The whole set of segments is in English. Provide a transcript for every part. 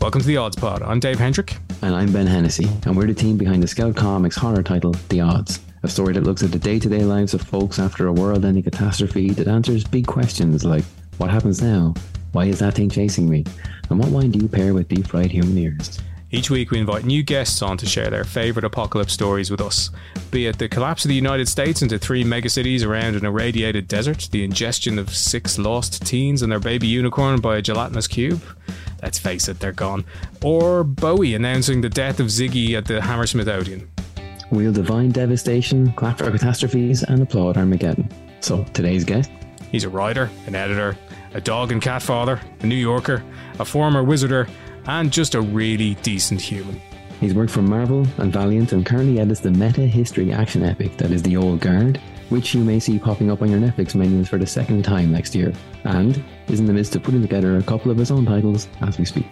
Welcome to the Odds Pod. I'm Dave Hendrick. And I'm Ben Hennessy, and we're the team behind the Scout Comics horror title, The Odds. A story that looks at the day to day lives of folks after a world ending catastrophe that answers big questions like what happens now? Why is that thing chasing me? And what wine do you pair with deep fried human ears? Each week, we invite new guests on to share their favourite apocalypse stories with us. Be it the collapse of the United States into three megacities around an irradiated desert, the ingestion of six lost teens and their baby unicorn by a gelatinous cube. Let's face it, they're gone. Or Bowie announcing the death of Ziggy at the Hammersmith Odeon. We'll divine devastation, clap for catastrophes, and applaud Armageddon. So, today's guest? He's a writer, an editor, a dog and cat father, a New Yorker, a former wizarder, and just a really decent human. He's worked for Marvel and Valiant and currently edits the meta history action epic that is The Old Guard, which you may see popping up on your Netflix menus for the second time next year, and is in the midst of putting together a couple of his own titles as we speak.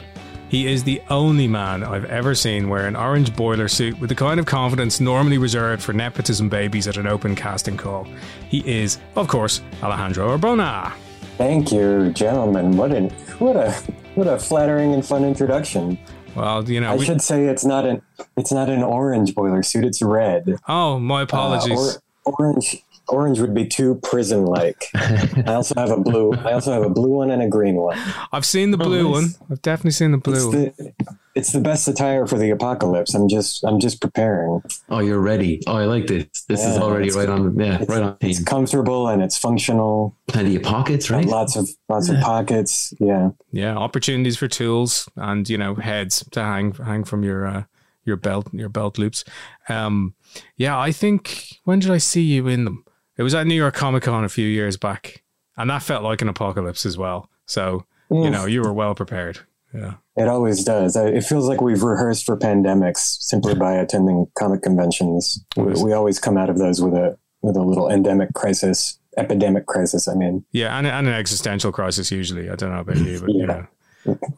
He is the only man I've ever seen wear an orange boiler suit with the kind of confidence normally reserved for nepotism babies at an open casting call. He is, of course, Alejandro Arbona. Thank you, gentlemen. What an what a what a flattering and fun introduction. Well, you know, I we, should say it's not an it's not an orange boiler suit. It's red. Oh, my apologies. Uh, or, orange orange would be too prison like. I also have a blue. I also have a blue one and a green one. I've seen the blue oh, one. I've definitely seen the blue. It's the, it's the best attire for the apocalypse. I'm just I'm just preparing. Oh, you're ready. Oh, I like this. This yeah, is already right on. Yeah, right on. Team. It's comfortable and it's functional. Plenty of pockets, right? Lots of lots yeah. of pockets. Yeah. Yeah, opportunities for tools and you know heads to hang hang from your uh, your belt your belt loops. Um, yeah, I think when did I see you in them? It was at New York Comic Con a few years back, and that felt like an apocalypse as well. So mm. you know you were well prepared. Yeah, it always does. It feels like we've rehearsed for pandemics simply by attending comic conventions. We, we always come out of those with a with a little endemic crisis, epidemic crisis. I mean, yeah, and, and an existential crisis usually. I don't know about you, but yeah. you know.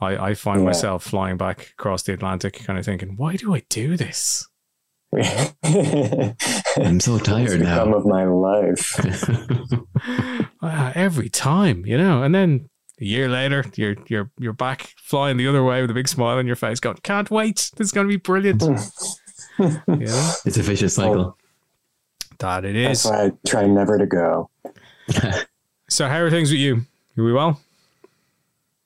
I, I find yeah. myself flying back across the Atlantic, kind of thinking, why do I do this? I'm so tired now. Of my life. wow, uh, every time, you know, and then a year later, you're you're you're back flying the other way with a big smile on your face, going, "Can't wait! This is going to be brilliant." yeah, it's a vicious cycle. that it is. That's why I try never to go. so, how are things with you? Are we well?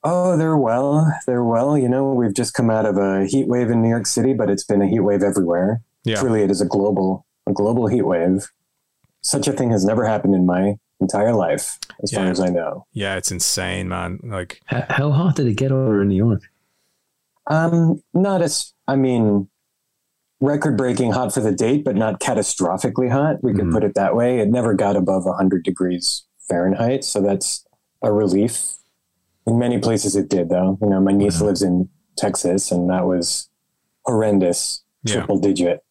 Oh, they're well. They're well. You know, we've just come out of a heat wave in New York City, but it's been a heat wave everywhere. Yeah. Truly, it is a global a global heat wave. Such a thing has never happened in my entire life, as yeah. far as I know. Yeah, it's insane, man. Like, how hot did it get over in New York? Um, not as I mean, record breaking hot for the date, but not catastrophically hot. We could mm. put it that way. It never got above 100 degrees Fahrenheit, so that's a relief. In many places, it did, though. You know, my niece lives in Texas, and that was horrendous, triple yeah. digit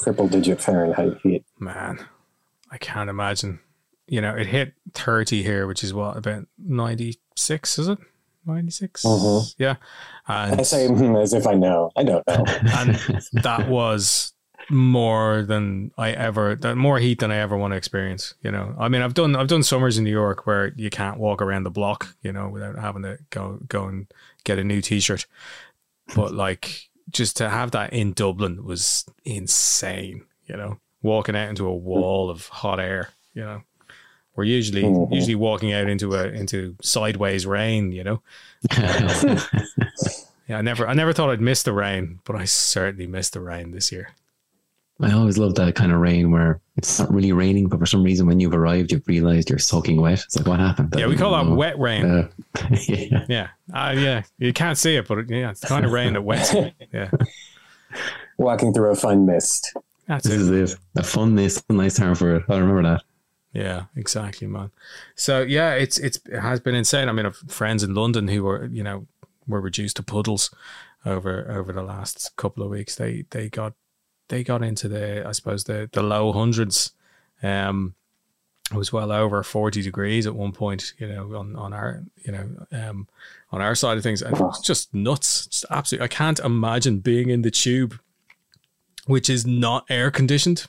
triple digit Fahrenheit heat. Man, I can't imagine. You know, it hit 30 here, which is what, about 96, is it? 96? Mm-hmm. Yeah. And, I say hmm, as if I know. I don't know. And that was more than I ever that more heat than I ever want to experience. You know, I mean, I've done I've done summers in New York where you can't walk around the block, you know, without having to go go and get a new T-shirt. But like just to have that in Dublin was insane. You know, walking out into a wall of hot air. You know, we're usually mm-hmm. usually walking out into a into sideways rain. You know. yeah, I never I never thought I'd miss the rain, but I certainly missed the rain this year. I always love that kind of rain where it's not really raining, but for some reason, when you've arrived, you've realized you're soaking wet. It's like, what happened? Yeah, we call that wet rain. Uh, yeah. Yeah. Uh, yeah. You can't see it, but yeah, it's the kind of rain that wets. Yeah. Walking through a fun mist. That's this it. is it. A fun mist. A nice term for it. I remember that. Yeah, exactly, man. So yeah, it's it's it has been insane. I mean, I've friends in London who were you know were reduced to puddles over over the last couple of weeks. They they got they got into the I suppose the the low hundreds. Um, it was well over 40 degrees at one point, you know, on, on our, you know, um, on our side of things. And it was just nuts. Just absolutely. I can't imagine being in the tube, which is not air conditioned.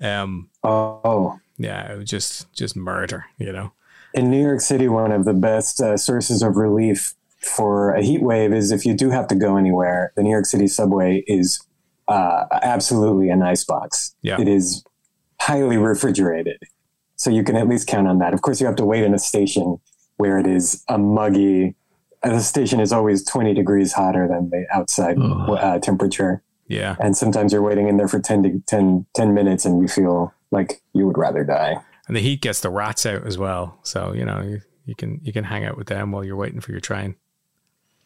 Um, oh, yeah, it was just, just murder, you know. In New York City, one of the best uh, sources of relief for a heat wave is if you do have to go anywhere, the New York City subway is uh, absolutely an ice box. Yeah. It is highly refrigerated. So you can at least count on that. Of course, you have to wait in a station where it is a muggy, uh, the station is always 20 degrees hotter than the outside uh, temperature. Yeah. And sometimes you're waiting in there for 10 to 10, 10 minutes and you feel like you would rather die. And the heat gets the rats out as well. So, you know, you, you can you can hang out with them while you're waiting for your train.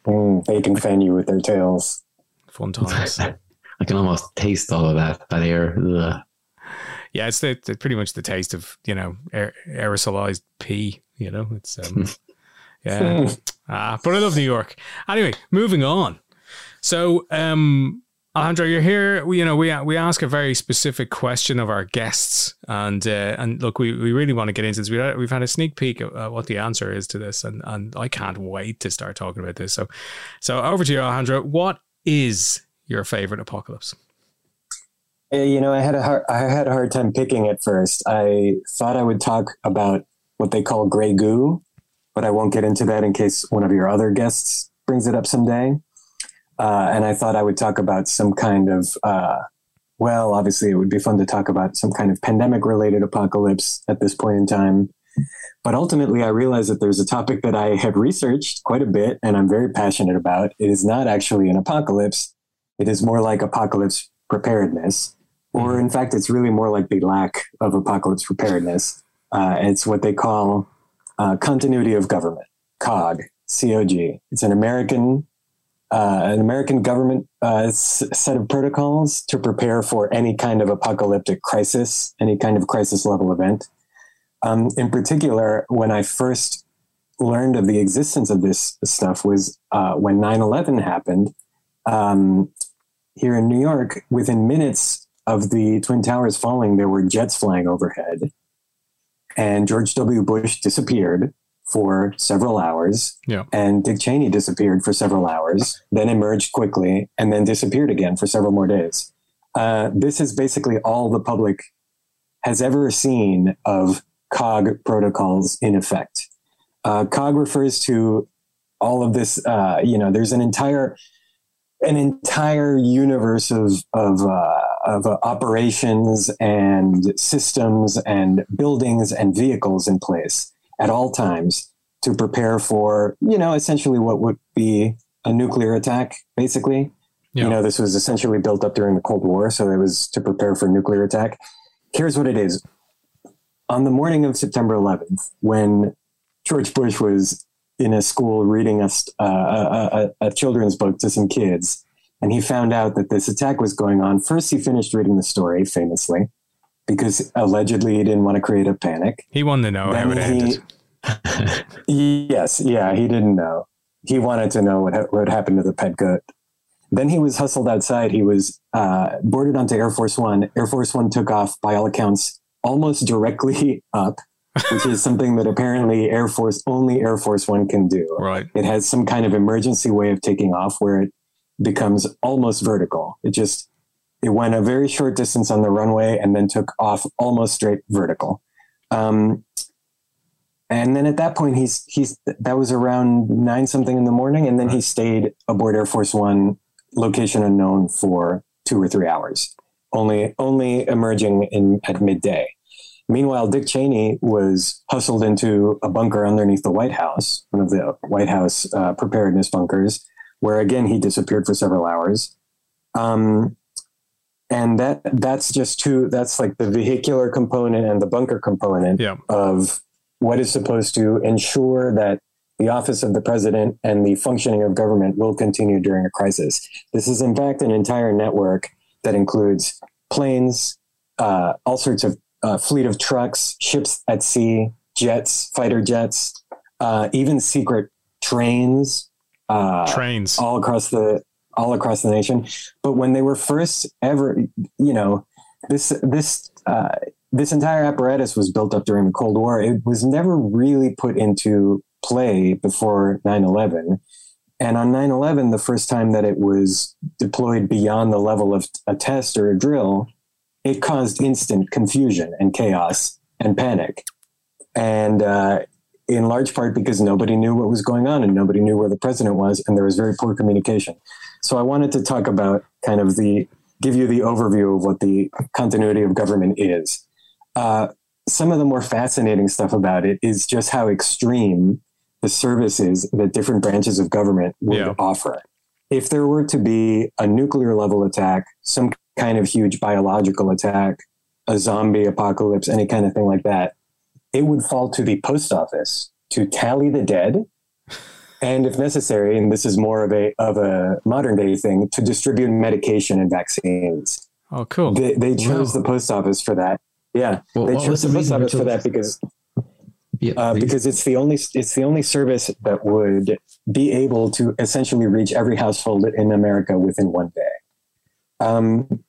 Mm, they can fan you with their tails. Fun times. I can almost taste all of that that air. Ugh. yeah, it's the, the pretty much the taste of, you know, aer- aerosolized pee, you know. It's um yeah. ah, but I love New York. Anyway, moving on. So, um Alejandro, you're here. We, you know, we we ask a very specific question of our guests, and uh, and look, we, we really want to get into this. We we've had a sneak peek at uh, what the answer is to this, and and I can't wait to start talking about this. So, so over to you, Alejandro. What is your favorite apocalypse? Uh, You know, I had a hard, I had a hard time picking at first. I thought I would talk about what they call gray goo, but I won't get into that in case one of your other guests brings it up someday. Uh, and I thought I would talk about some kind of, uh, well, obviously it would be fun to talk about some kind of pandemic related apocalypse at this point in time. But ultimately, I realized that there's a topic that I have researched quite a bit and I'm very passionate about. It is not actually an apocalypse, it is more like apocalypse preparedness or in fact, it's really more like the lack of apocalypse preparedness. Uh, it's what they call uh, continuity of government, COG, COG. It's an American, uh, an American government uh, set of protocols to prepare for any kind of apocalyptic crisis, any kind of crisis level event. Um, in particular, when I first learned of the existence of this stuff was uh, when 9/11 happened um, here in New York. Within minutes of the Twin Towers falling, there were jets flying overhead. And George W. Bush disappeared for several hours. Yeah. And Dick Cheney disappeared for several hours, then emerged quickly, and then disappeared again for several more days. Uh, this is basically all the public has ever seen of COG protocols in effect. Uh, COG refers to all of this. Uh, you know, there's an entire an entire universe of of, uh, of uh, operations and systems and buildings and vehicles in place at all times to prepare for you know essentially what would be a nuclear attack basically. Yeah. you know this was essentially built up during the cold war so it was to prepare for nuclear attack. Here's what it is. On the morning of september 11th when george bush was in a school reading us uh, a, a, a children's book to some kids, and he found out that this attack was going on. First, he finished reading the story famously because allegedly he didn't want to create a panic. He wanted to know how it ended. Yes, yeah, he didn't know. He wanted to know what, ha- what happened to the pet goat. Then he was hustled outside. He was uh, boarded onto Air Force One. Air Force One took off, by all accounts, almost directly up, which is something that apparently Air Force only Air Force One can do. Right. It has some kind of emergency way of taking off where it becomes almost vertical. It just it went a very short distance on the runway and then took off almost straight vertical. Um, and then at that point, he's he's that was around nine something in the morning, and then he stayed aboard Air Force One, location unknown, for two or three hours, only only emerging in at midday. Meanwhile, Dick Cheney was hustled into a bunker underneath the White House, one of the White House uh, preparedness bunkers, where again he disappeared for several hours. Um, and that that's just two. That's like the vehicular component and the bunker component Yeah. of what is supposed to ensure that the office of the president and the functioning of government will continue during a crisis. This is, in fact, an entire network that includes planes, uh, all sorts of uh, fleet of trucks, ships at sea, jets, fighter jets, uh, even secret trains. Uh, Trains. all across the all across the nation. But when they were first ever, you know, this this uh, this entire apparatus was built up during the Cold War. It was never really put into play before 9/11. And on 9/11, the first time that it was deployed beyond the level of a test or a drill, it caused instant confusion and chaos and panic. And uh, in large part because nobody knew what was going on and nobody knew where the president was, and there was very poor communication. So I wanted to talk about kind of the give you the overview of what the continuity of government is. Uh, some of the more fascinating stuff about it is just how extreme the services that different branches of government would Yeah. offer. If there were to be a nuclear level attack, some kind of huge biological attack, a zombie apocalypse, any kind of thing like that, it would fall to the post office to tally the dead and if necessary and this is more of a of a modern day thing to distribute medication and vaccines Oh, cool. they, they chose Wow. the post office for that yeah Well, they chose the the post office for that because Yeah, uh, because it's the only it's the only service that would be able to essentially reach every household in America within one day. Um,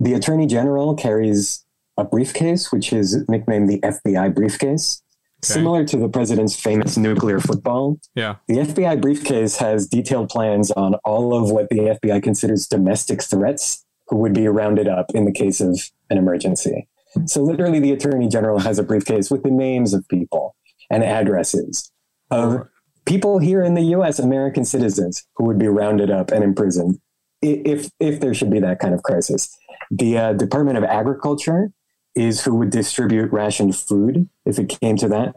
the Attorney General carries a briefcase, which is nicknamed the FBI briefcase, Okay. similar to the president's famous nuclear football. Yeah. The FBI briefcase has detailed plans on all of what the FBI considers domestic threats who would be rounded up in the case of an emergency. So literally the attorney general has a briefcase with the names of people and addresses of people here in the US, American citizens who would be rounded up and imprisoned if if there should be that kind of crisis. The uh, Department of Agriculture is who would distribute rationed food if it came to that.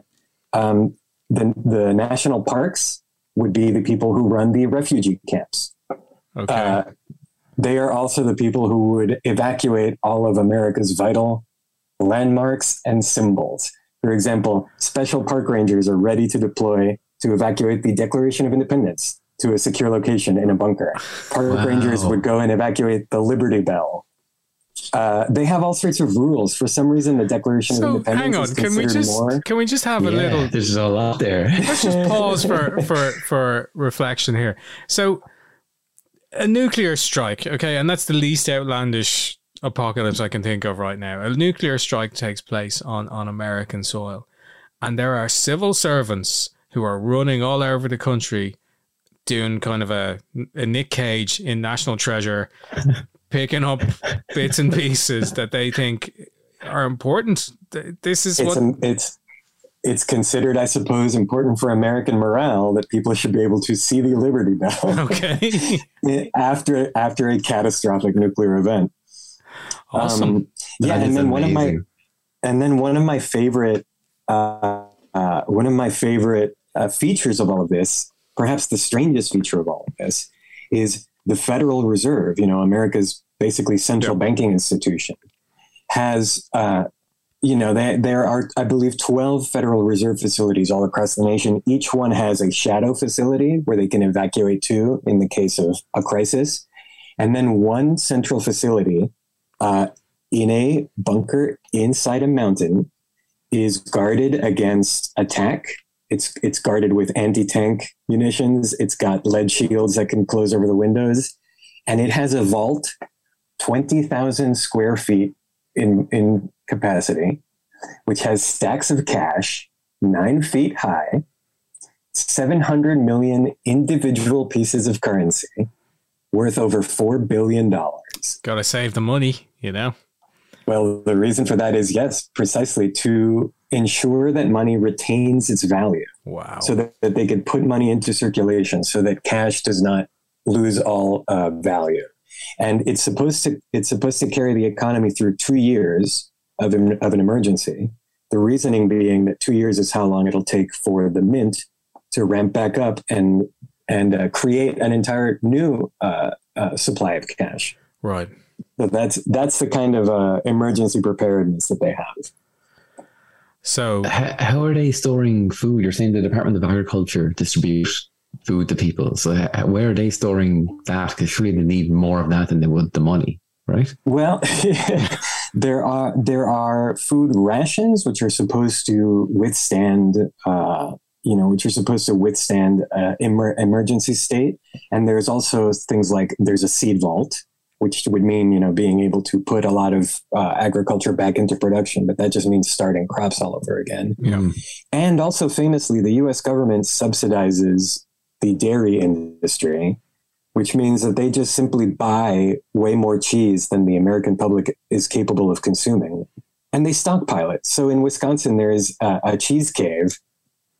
Um, the the national parks would be the people who run the refugee camps. Okay. Uh, they are also the people who would evacuate all of America's vital landmarks and symbols. For example, special park rangers are ready to deploy to evacuate the Declaration of Independence to a secure location in a bunker. Park Wow. rangers would go and evacuate the Liberty Bell. Uh, they have all sorts of rules. For some reason, the Declaration of so Independence hang on. is Can we considered just more. can we just have a yeah, little there's a lot there. let's just pause for for for reflection here. So, a nuclear strike, okay, and that's the least outlandish apocalypse I can think of right now. A nuclear strike takes place on on American soil, and there are civil servants who are running all over the country, doing kind of a a Nick Cage in National Treasure, picking up bits and pieces that they think are important. This is It's, what a, it's it's considered, I suppose, important for American morale that people should be able to see the Liberty Bell. okay. after after a catastrophic nuclear event. Awesome. Um, yeah, and is then one of my and then one of my favorite uh, uh, one of my favorite uh, features of all of this, perhaps the strangest feature of all of this, is the Federal Reserve. You know, America's basically central banking institution has. Uh, you know, they, there are, I believe, 12 Federal Reserve facilities all across the nation. Each one has a shadow facility where they can evacuate to in the case of a crisis. And then one central facility uh, in a bunker inside a mountain is guarded against attack. It's it's guarded with anti-tank munitions. It's got lead shields that can close over the windows, and it has a vault, twenty thousand square feet in in capacity, which has stacks of cash nine feet high, seven hundred million individual pieces of currency, worth over four billion dollars. Got to save the money, you know. Well, the reason for that is yes, precisely to ensure that money retains its value Wow. so that, that they could put money into circulation so that cash does not lose all uh, value. And it's supposed to it's supposed to carry the economy through two years of, em- of an emergency. The reasoning being that two years is how long it'll take for the mint to ramp back up and and uh, create an entire new uh, uh, supply of cash. right. So that's that's the kind of uh, emergency preparedness that they have. So How, how are they storing food? You're saying the Department of Agriculture distributes food to people. So h- where are they storing that? Because surely they need more of that than they would the money, right? Well, there are there are food rations which are supposed to withstand, uh, you know, which are supposed to withstand uh, emer- emergency state, and there's also things like there's a seed vault, which would mean you know being able to put a lot of uh, agriculture back into production, but that just means starting crops all over again. Yeah. And also famously, the U.S. government subsidizes the dairy industry, which means that they just simply buy way more cheese than the American public is capable of consuming, and they stockpile it. So in Wisconsin, there is a, a cheese cave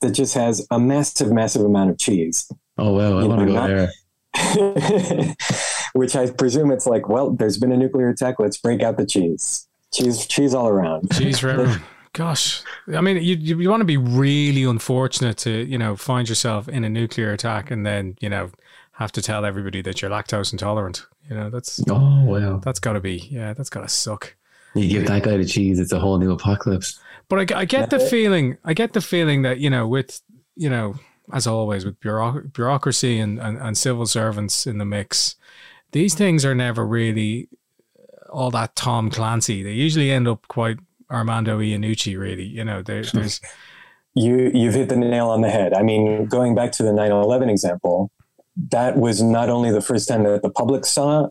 that just has a massive, massive amount of cheese. Oh wow I want to go not- there. Which I presume it's like, well, there's been a nuclear attack. Let's break out the cheese. Cheese, cheese all around. Cheese for everyone. Gosh, I mean, you, you you want to be really unfortunate to you know find yourself in a nuclear attack and then you know have to tell everybody that you're lactose intolerant. You know that's Oh wow that's got to be yeah that's got to suck. you give that guy the cheese, it's a whole new apocalypse. But I, I get the feeling, I get the feeling that, you know, with, you know, as always, with bureaucracy and, and, and civil servants in the mix, these things are never really all that Tom Clancy. They usually end up quite Armando Iannucci, really. You know, there, there's, You, you've hit the nail on the head. I mean, going back to the 9 11 example, that was not only the first time that the public saw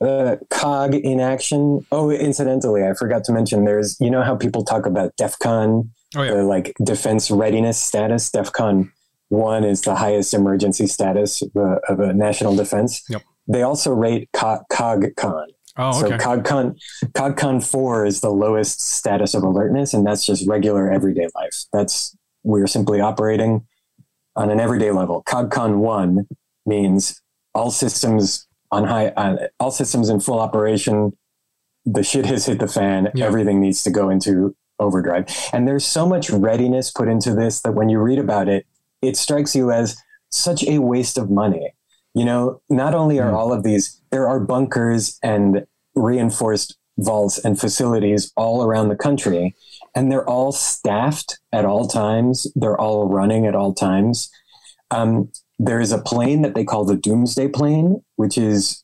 uh, COG in action. Oh, incidentally, I forgot to mention there's, you know, how people talk about DEFCON oh, yeah. the like defense readiness status. DEFCON one is the highest emergency status of a, of a national defense. Yep. They also rate Co- COGCON. Oh, okay. So. COGCON, COGCON four is the lowest status of alertness, and that's just regular everyday life. That's we're simply operating on an everyday level. COGCON one means all systems on high, uh, all systems in full operation. The shit has hit the fan. Yeah. Everything needs to go into overdrive. And there's so much readiness put into this that when you read about it, it strikes you as such a waste of money. You know, not only are Mm. all of these, there are bunkers and reinforced vaults and facilities all around the country, and they're all staffed at all times. They're all running at all times. Um, there is a plane that they call the Doomsday plane, which is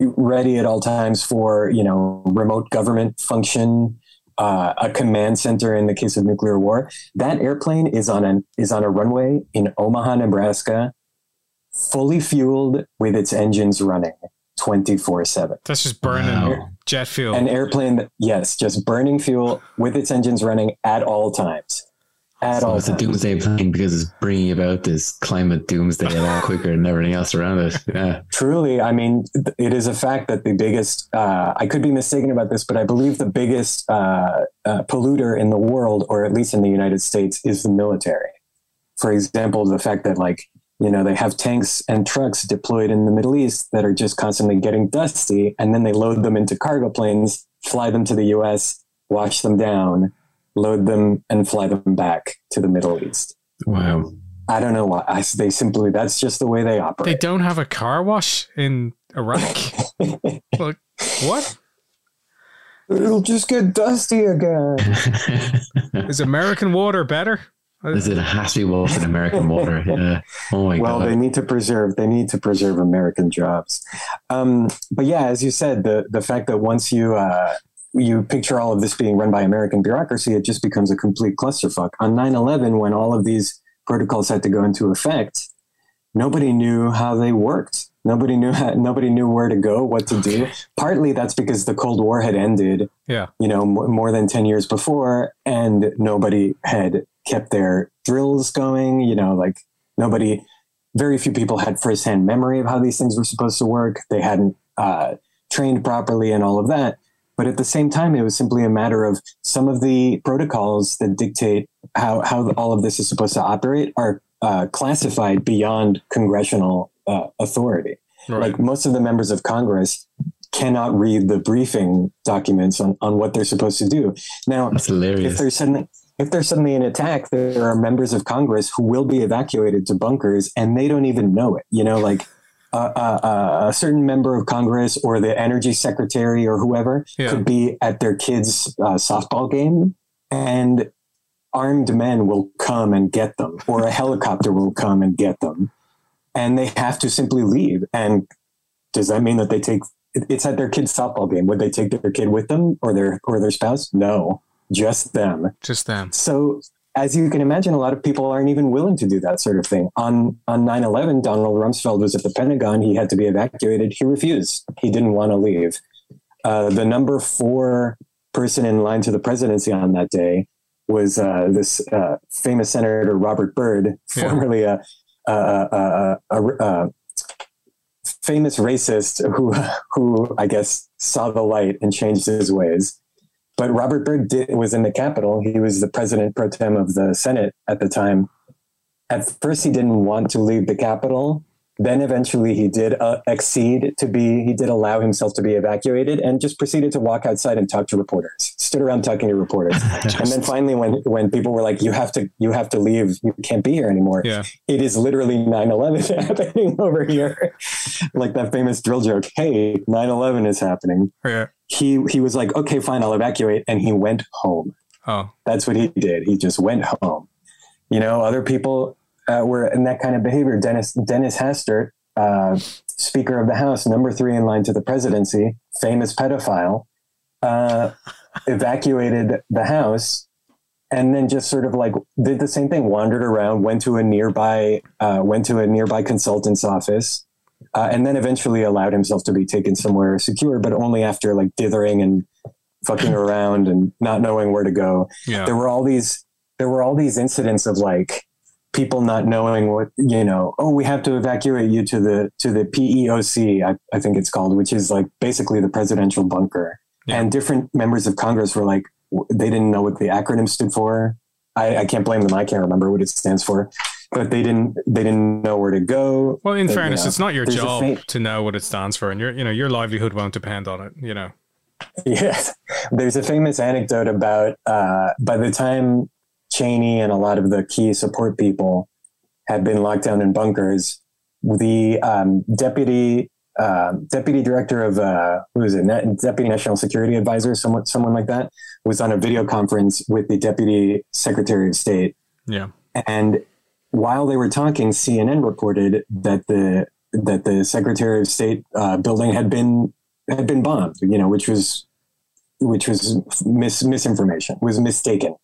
ready at all times for you know remote government function, uh, a command center in the case of nuclear war. That airplane is on an is on a runway in Omaha, Nebraska, fully fueled with its engines running twenty four seven. That's just burning Wow. jet fuel. An airplane that yes, just burning fuel with its engines running at all times. At So all it's a doomsday plane because it's bringing about this climate doomsday a lot quicker than everything else around it. Yeah. Truly, I mean, it is a fact that the biggest, uh, I could be mistaken about this, but I believe the biggest uh, uh, polluter in the world, or at least in the United States, is the military. For example, the fact that, like, you know, they have tanks and trucks deployed in the Middle East that are just constantly getting dusty, and then they load them into cargo planes, fly them to the US, wash them down, load them, and fly them back to the Middle East. Wow. I don't know why. I, they simply, that's just the way they operate they don't have a car wash in Iraq. like, what? It'll just get dusty again. Is American water better? Is it has to be in American water? Yeah. Oh my well, god. they need to preserve. They need to preserve American jobs. Um, but yeah, as you said, the the fact that once you uh, you picture all of this being run by American bureaucracy, it just becomes a complete clusterfuck. On 9-11, when all of these protocols had to go into effect, nobody knew how they worked. Nobody knew how, nobody knew where to go, what to do. Partly that's because the Cold War had ended Yeah. you know, m- more than 10 years before, and nobody had kept their drills going. You know, like nobody, very few people had firsthand memory of how these things were supposed to work. They hadn't uh, trained properly and all of that. But at the same time, it was simply a matter of some of the protocols that dictate how, how all of this is supposed to operate are uh, classified beyond congressional uh, authority Right. like most of the members of Congress cannot read the briefing documents on, on what they're supposed to do. Now, That's if there's suddenly if there's suddenly an attack, there are members of Congress who will be evacuated to bunkers, and they don't even know it. You know, like uh, uh, uh, a certain member of Congress or the energy secretary or whoever Yeah. could be at their kids' uh, softball game, and armed men will come and get them, or a helicopter will come and get them, and they have to simply leave. And does that mean that they take? It's at their kid's softball game. Would they take their kid with them or their or their spouse? No, just them. Just them. So as you can imagine, a lot of people aren't even willing to do that sort of thing. On on 9-11, Donald Rumsfeld was at the Pentagon. He had to be evacuated. He refused. He didn't want to leave. Uh, the number four person in line to the presidency on that day was uh, this uh, famous Senator Robert Byrd, Yeah. formerly a, a, a, a, famous racist who who I guess saw the light and changed his ways. But Robert Byrd did, was in the Capitol. He was the president pro tem of the Senate at the time, at first he didn't want to leave the capital then eventually he did uh, accede to be, he did allow himself to be evacuated and just proceeded to walk outside and talk to reporters, stood around talking to reporters. and then finally, when, when people were like, you have to, you have to leave, you can't be here anymore. Yeah. It is literally 9 11 happening over here. like that famous drill joke. Hey, 9 11 is happening. Yeah. He, he was like, okay, fine, I'll evacuate. And he went home. Oh, That's what he did. He just went home. You know, other people uh, were in that kind of behavior. Dennis Dennis Hastert, uh, Speaker of the House, number three in line to the presidency, famous pedophile, uh, evacuated the house, and then just sort of like did the same thing. Wandered around, went to a nearby uh, went to a nearby consultant's office. Uh, and then eventually allowed himself to be taken somewhere secure, but only after like dithering and fucking around and not knowing where to go. yeah. There were all these there were all these incidents of like people not knowing what you know oh we have to evacuate you to the to the PEOC i, I think it's called which is like basically the presidential bunker Yeah. and different members of congress were like they didn't know what the acronym stood for I, I can't blame them i can't remember what it stands for but they didn't they didn't know where to go Well, in you fairness, know, it's not your job to know what it stands for, and your you know your livelihood won't depend on it. You know. Yes. There's a famous anecdote about uh, by the time Cheney and a lot of the key support people had been locked down in bunkers, the um, deputy uh, deputy director of uh, who is it? Na- deputy national security advisor, someone someone like that, was on a video conference with the deputy secretary of state, Yeah. and while they were talking, CNN reported that the that the Secretary of State uh, building had been had been bombed. You know, which was which was mis- misinformation, was mistaken.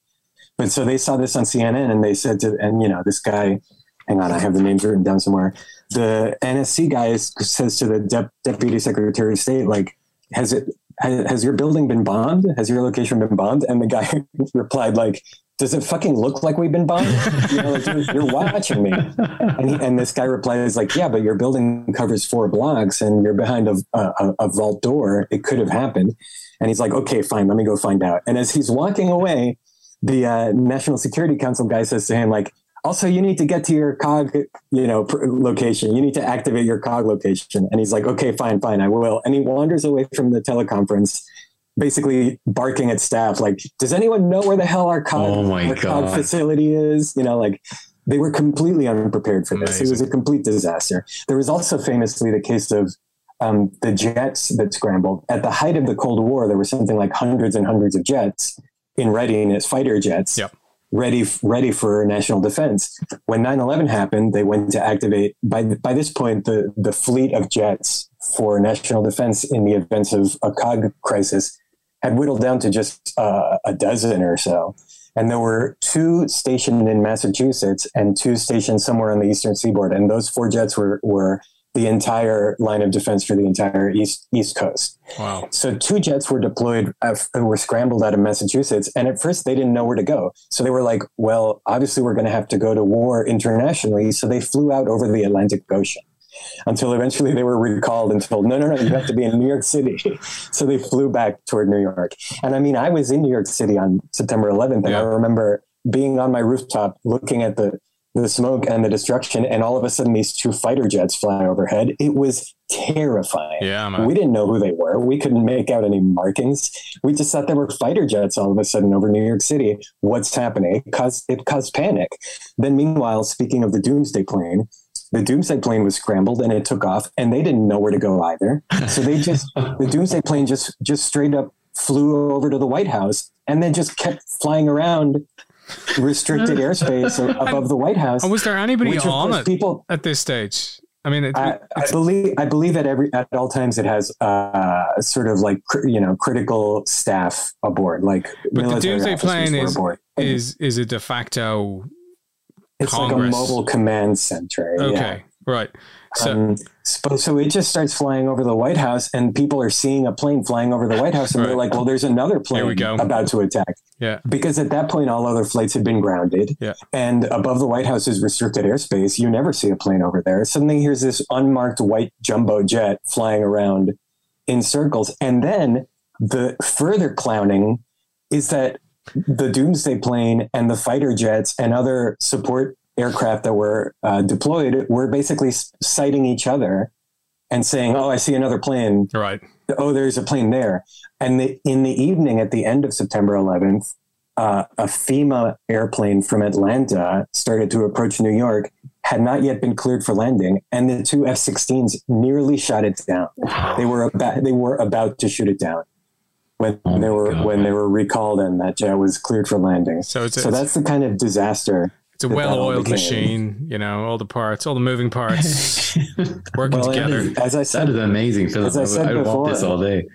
But so they saw this on CNN, and they said to and you know this guy. Hang on, I have the names written down somewhere. The NSC guy says to the dep- deputy secretary of state, like, has it has your building been bombed? Has your location been bombed? And the guy replied, like, does it fucking look like we've been bombed? You know, like, you're, you're watching me. And, he, and this guy replies, like, yeah, but your building covers four blocks and you're behind a, a, a vault door. It could have happened. And he's like, okay, fine, let me go find out. And as he's walking away, the uh, National Security Council guy says to him, like, also, you need to get to your cog, you know, pr- location. You need to activate your cog location. And he's like, okay, fine, fine, I will. And he wanders away from the teleconference, basically barking at staff, like, does anyone know where the hell our cog, Oh our cog facility is? You know, like they were completely unprepared for this. It was a complete disaster. There was also famously the case of um, the jets that scrambled. At the height of the Cold War, there were something like hundreds and hundreds of jets in readiness, fighter jets, Yep. ready ready for national defense. When 9/11 happened, they went to activate. By by this point, the the fleet of jets for national defense in the events of a cog crisis had whittled down to just uh, a dozen or so. And there were two stationed in Massachusetts and two stationed somewhere on the eastern seaboard. And those four jets were were the entire line of defense for the entire east east coast. Wow. So two jets were deployed, uh, were scrambled out of Massachusetts, and at first they didn't know where to go. So they were like, "Well, obviously we're going to have to go to war internationally." So they flew out over the Atlantic Ocean until eventually they were recalled and told, "No, no, no, you have to be in New York City." so they flew back toward New York. And I mean, I was in New York City on September 11th, and Yeah. I remember being on my rooftop looking at the the smoke and the destruction, and all of a sudden these two fighter jets fly overhead. It was terrifying. Yeah, man. We didn't know who they were. We couldn't make out any markings. We just thought there were fighter jets all of a sudden over New York City. What's happening? It caused, it caused panic. Then, meanwhile, speaking of the Doomsday plane, the Doomsday plane was scrambled and it took off, and they didn't know where to go either. So they just the Doomsday plane just just straight up flew over to the White House and then just kept flying around restricted airspace above the White House. And was there anybody on it people at this stage? I mean, it, I, I believe I believe at every at all times it has uh, sort of like cr- you know critical staff aboard, like but the Doomsday plane is aboard. is is a de facto. It's like a mobile command center. yeah. Okay, right. So Um, so, so it just starts flying over the White House, and people are seeing a plane flying over the White House, and they're like, "Well, there's another plane about to attack." yeah, Because at that point, all other flights had been grounded, Yeah. and above the White House is restricted airspace. You never see a plane over there. Suddenly, here's this unmarked white jumbo jet flying around in circles, and then the further clowning is that the Doomsday plane and the fighter jets and other support aircraft that were uh, deployed were basically sighting each other and saying, "Oh, I see another plane. Right. Oh, there's a plane there." And the, in the evening, at the end of September 11th, uh, a FEMA airplane from Atlanta started to approach New York, had not yet been cleared for landing, and the two F-16s nearly shot it down. They were about they were about to shoot it down when Oh they were God. when they were recalled and that jet was cleared for landing. So it's a, So that's the kind of disaster. it's a that that all well-oiled machine. You know, all the parts, all the moving parts working Well, together. and as I said, is amazing, Philip. As I said I'd want this all day.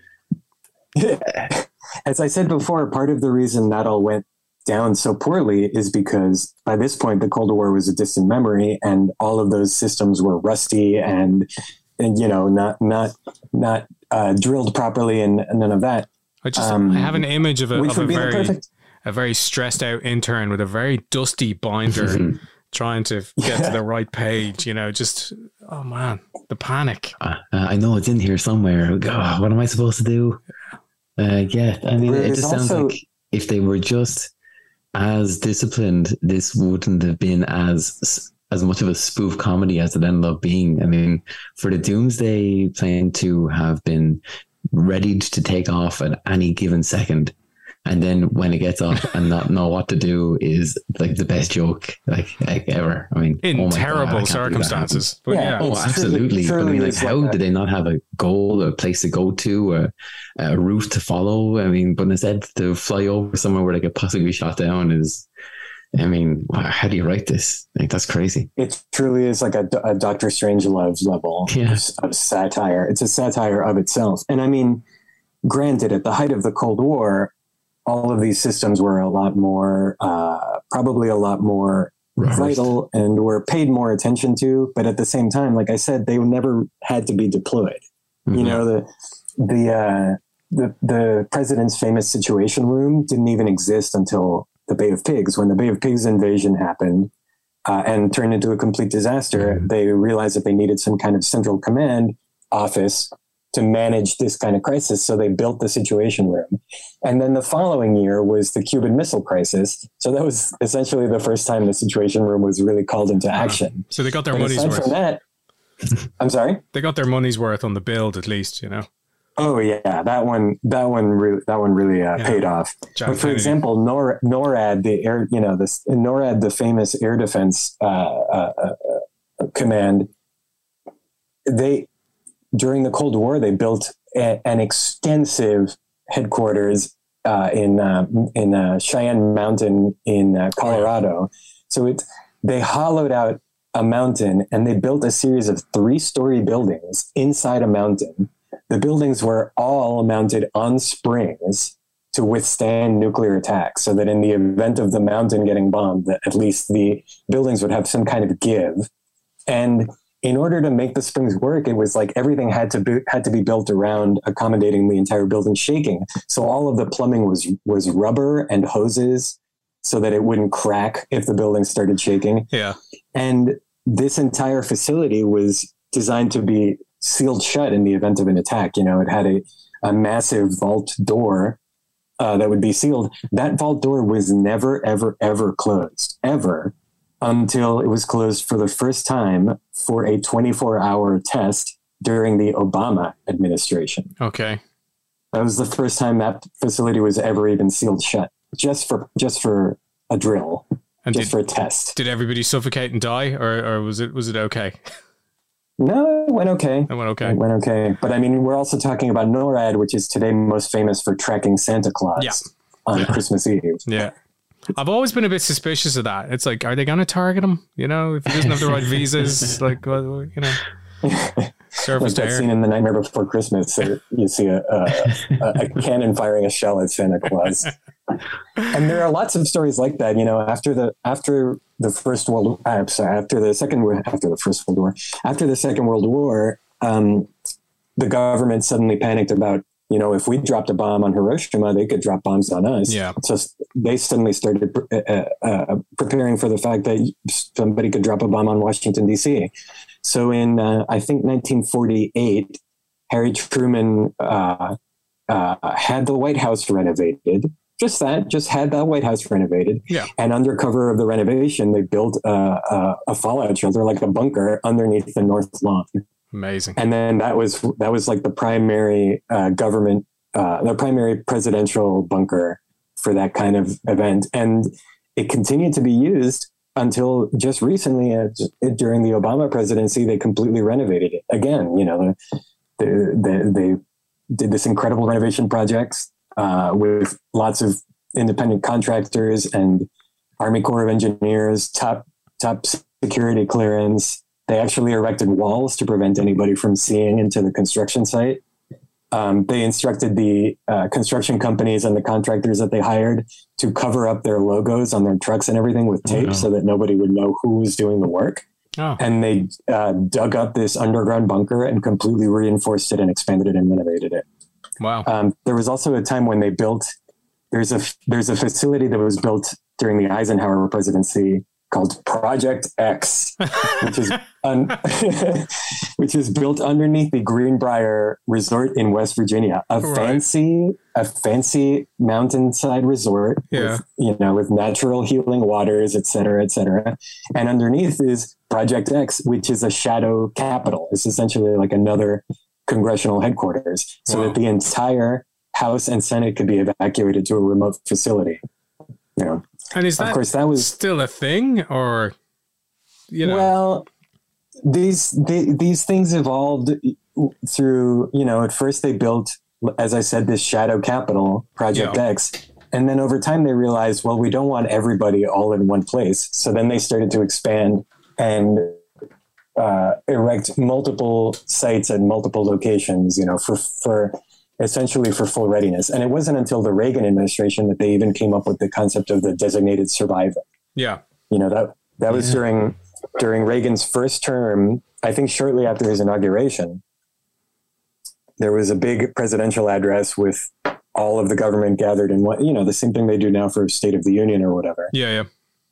as I said before, part of the reason that all went down so poorly is because by this point the Cold War was a distant memory, and all of those systems were rusty and, and you know not not not uh, drilled properly and, and none of that. I just um, I have an image of a, of a would be the very perfect. a very stressed out intern with a very dusty binder trying to get to the right page. You know, just oh man, the panic. Uh, I know it's in here somewhere. God, what am I supposed to do? Uh, yeah, I mean, it There's just sounds also- like if they were just as disciplined, this wouldn't have been as as much of a spoof comedy as it ended up being. I mean, for the Doomsday plan to have been readied to take off at any given second, and then when it gets off and not know what to do is like the best joke like, like ever. I mean, In oh my God, terrible can't believe that happened. circumstances. But Yeah. yeah. Oh, absolutely. truly- but I mean, like, how like did they not have a goal, or a place to go to, a, a route to follow? I mean, but instead to fly over somewhere where they could possibly be shot down is, I mean, how do you write this? Like, that's crazy. It truly is like a, a Doctor Strangelove level Yeah. of, satire. It's a satire of itself. And I mean, granted, at the height of the Cold War, all of these systems were a lot more, uh, probably a lot more Rehearsed. vital and were paid more attention to. But at the same time, like I said, they never had to be deployed. You Mhm. know, the the uh, the the president's famous Situation Room didn't even exist until the Bay of Pigs. When the Bay of Pigs invasion happened uh, and turned into a complete disaster, Mhm. they realized that they needed some kind of central command office to manage this kind of crisis. So they built the Situation Room. And then the following year was the Cuban Missile Crisis. So that was essentially the first time the Situation Room was really called into action. So they got their But money's worth. from that, I'm sorry. They got their money's worth on the build, at least. You know, Oh yeah, that one, that one, really, that one really uh, Yeah. paid off. John but for Kennedy. example, NOR, NORAD, the air, you know, this NORAD, the famous air defense uh, uh, uh, command, they during the Cold War they built a, an extensive headquarters uh, in uh, in uh, Cheyenne Mountain in uh, Colorado. So it they hollowed out a mountain and they built a series of three story buildings inside a mountain. The buildings were all mounted on springs to withstand nuclear attack so that in the event of the mountain getting bombed that at least the buildings would have some kind of give. And in order to make the springs work it was like everything had to be had to be built around accommodating the entire building shaking. So all of the plumbing was was rubber and hoses so that it wouldn't crack if the building started shaking. Yeah, and this entire facility was designed to be sealed shut in the event of an attack. You know, it had a, a massive vault door uh, that would be sealed. That vault door was never, ever, ever closed, ever, until it was closed for the first time for a 24 hour test during the Obama administration. okay. That was the first time that facility was ever even sealed shut, just for just for a drill, And just did, for a test. did everybody suffocate and die, or, or was it was it okay? No, it went okay. It went okay. It went okay. But I mean, we're also talking about NORAD, which is today most famous for tracking Santa Claus Yeah. on Yeah. Christmas Eve. Yeah. I've always been a bit suspicious of that. It's like, are they going to target him? You know, if he doesn't have the right visas, like, well, you know, surface Like that scene in The Nightmare Before Christmas, you see a, a, a, a cannon firing a shell at Santa Claus. and there are lots of stories like that. You know, after the after the first world, uh, sorry, after the second, Wo- after the first World War, after the Second World War, um, the government suddenly panicked about. You know, if we dropped a bomb on Hiroshima, they could drop bombs on us. Yeah. So they suddenly started pre- uh, uh, preparing for the fact that somebody could drop a bomb on Washington D.C. So in uh, I think 1948, Harry Truman uh, uh, had the White House renovated, just that, just had that White House renovated. Yeah. And under cover of the renovation, they built a, a, a fallout shelter, like a bunker, underneath the north lawn. Amazing. And then that was that was like the primary uh, government, uh, the primary presidential bunker for that kind of event, and it continued to be used until just recently, uh, during the Obama presidency, they completely renovated it again. You know, the, the, they did this incredible renovation projects uh, with lots of independent contractors and Army Corps of Engineers, top top security clearance. They actually erected walls to prevent anybody from seeing into the construction site. Um, they instructed the uh, construction companies and the contractors that they hired to cover up their logos on their trucks and everything with tape wow. so that nobody would know who was doing the work. Oh, And they uh, dug up this underground bunker and completely reinforced it and expanded it and renovated it. Wow. Um, there was also a time when they built there's a there's a facility that was built during the Eisenhower presidency called Project X, which is un, which is built underneath the Greenbrier Resort in West Virginia, a Right. fancy a fancy mountainside resort Yeah. with you know with natural healing waters, et cetera, et cetera. And underneath is Project X, which is a shadow capital. It's essentially like another congressional headquarters, so Wow. that the entire House and Senate could be evacuated to a remote facility. You know, and is of course, that was still a thing, or you know? well. These the, these things evolved through you know. At first, they built, as I said, this shadow capital, Project Yeah. X, and then over time they realized, well, we don't want everybody all in one place. So then they started to expand and uh, erect multiple sites at multiple locations. You know, for for essentially for full readiness. And it wasn't until the Reagan administration that they even came up with the concept of the designated survivor. yeah. You know that that was Yeah. during during Reagan's first term. I think shortly after his inauguration, there was a big presidential address with all of the government gathered in one. You know, the same thing they do now for State of the Union or whatever. Yeah, yeah.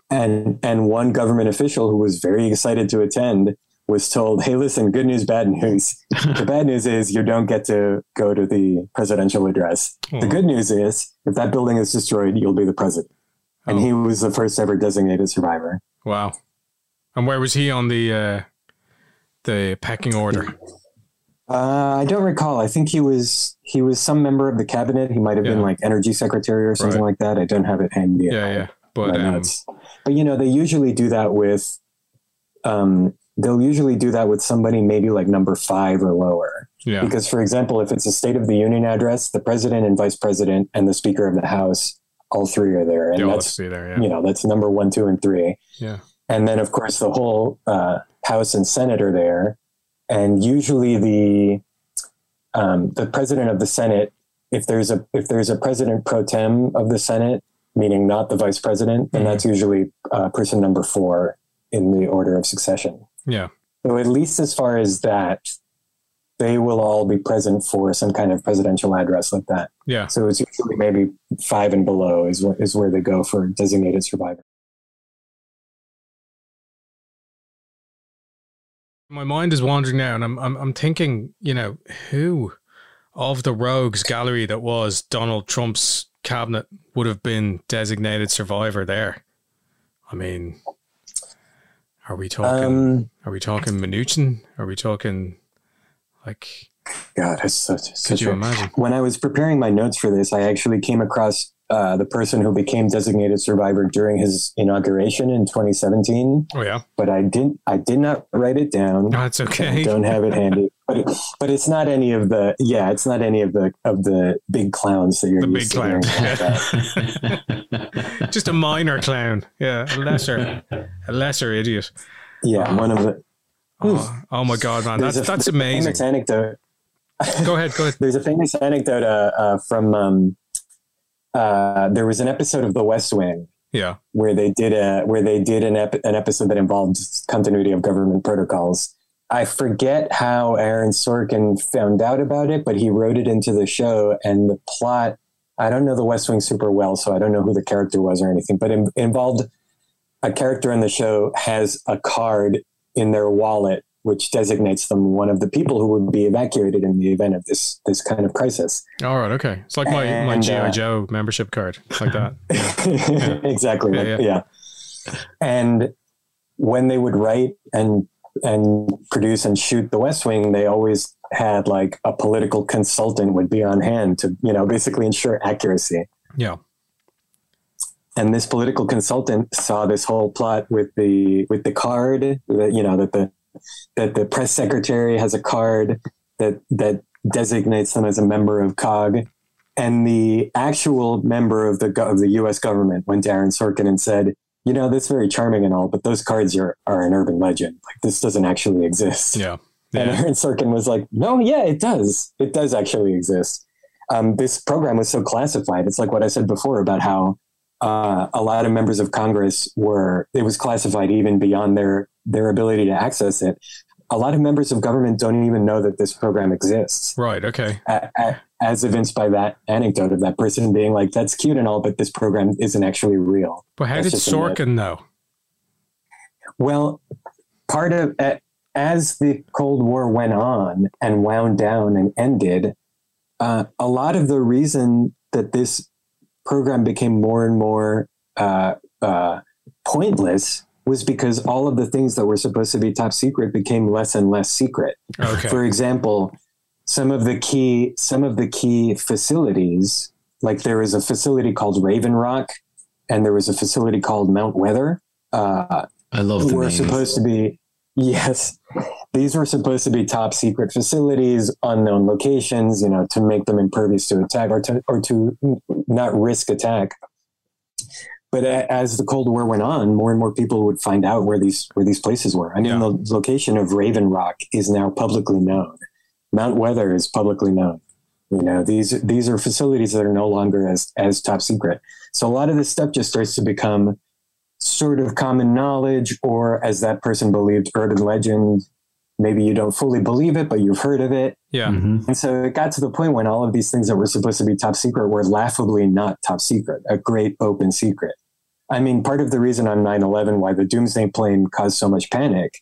And and one government official who was very excited to attend was told, "Hey, listen, good news, bad news. the bad news is you don't get to go to the presidential address. The Oh. good news is if that building is destroyed, you'll be the president." And Oh. he was the first ever designated survivor. Wow. And where was he on the uh, the pecking order? Uh, I don't recall. I think he was he was some member of the cabinet. He might have been like energy secretary or something like that. I don't have it handy. Yeah, yeah. But um. But you know, they usually do that with. Um, they'll usually do that with somebody maybe like number five or lower. yeah, Because, for example, if it's a State of the Union address, the president and vice president and the Speaker of the House, all three are there, and that's there. Yeah, you know that's number one, two, and three. yeah. And then, of course, the whole uh, House and Senate are there. And usually, the um, the president of the Senate, if there's a if there's a president pro tem of the Senate, meaning not the vice president, then Mhm. that's usually uh, person number four in the order of succession. Yeah. So at least as far as that, they will all be present for some kind of presidential address like that. Yeah. So it's usually maybe five and below is where, is where they go for designated survivor. My mind is wandering now, and I'm I'm I'm thinking, you know, who of the rogues gallery that was Donald Trump's cabinet would have been designated survivor there? I mean, are we talking? Um, are we talking Mnuchin? Are we talking like? God, it's such, Could such you a, imagine? when I was preparing my notes for this, I actually came across uh, the person who became designated survivor during his inauguration in 2017, Oh yeah, but I didn't. I did not write it down. that's I okay. don't have it handy, but it, but it's not any of the yeah, it's not any of the of the big clowns that you're The big used to hearing clown. about. Just a minor clown. Yeah, a lesser, a lesser idiot. Yeah, one of the. Oh, oh my god, man, that's a- that's amazing. Famous anecdote. Go ahead, go ahead. There's a famous anecdote uh, uh, from. Um, uh, there was an episode of The West Wing Yeah, where they did a where they did an ep- an episode that involved continuity of government protocols. I forget how Aaron Sorkin found out about it, but he wrote it into the show, and the plot. I don't know the West Wing super well, so I don't know who the character was or anything, but it involved a character in the show has a card in their wallet which designates them one of the people who would be evacuated in the event of this this kind of crisis. All right, okay. It's like my, my GI uh, Joe membership card, like that. exactly. Yeah, like- yeah. yeah. And when they would write and and produce and shoot The West Wing, they always had like a political consultant would be on hand to you know basically ensure accuracy. Yeah. And this political consultant saw this whole plot with the with the card that you know that the that the press secretary has a card that that designates them as a member of COG. And the actual member of the of the U.S. government went to Aaron Sorkin and said, "You know, that's very charming and all, but those cards are are an urban legend. Like this doesn't actually exist." Yeah. And Aaron Sorkin was like, "No, yeah, it does. It does actually exist." Um, this program was so classified. It's like what I said before about how uh, a lot of members of Congress were. It was classified even beyond their their ability to access it. A lot of members of government don't even know that this program exists, Right. Okay. a- a- as evinced by that anecdote of that person being like, "That's cute and all, but this program isn't actually real." But how That's did just a myth. Sorkin know? Well, part of a- as the Cold War went on and wound down and ended, uh, a lot of the reason that this program became more and more uh, uh, pointless was because all of the things that were supposed to be top secret became less and less secret. Okay. For example, some of the key some of the key facilities, like there was a facility called Raven Rock, and there was a facility called Mount Weather. Uh, I love the were names. supposed to be yes. These were supposed to be top secret facilities unknown locations you know to make them impervious to attack or to or to not risk attack. But a- as the cold war went on more and more people would find out where these where these places were. I mean Yeah. the location of raven rock is now publicly known. Mount weather is publicly known. You know these these are facilities that are no longer as as top secret. So a lot of this stuff just starts to become sort of common knowledge, or as that person believed, urban legend. Maybe you don't fully believe it, but you've heard of it. Yeah. Mhm. And so it got to the point when all of these things that were supposed to be top secret were laughably not top secret, a great open secret. I mean, part of the reason on 9 11 why the doomsday plane caused so much panic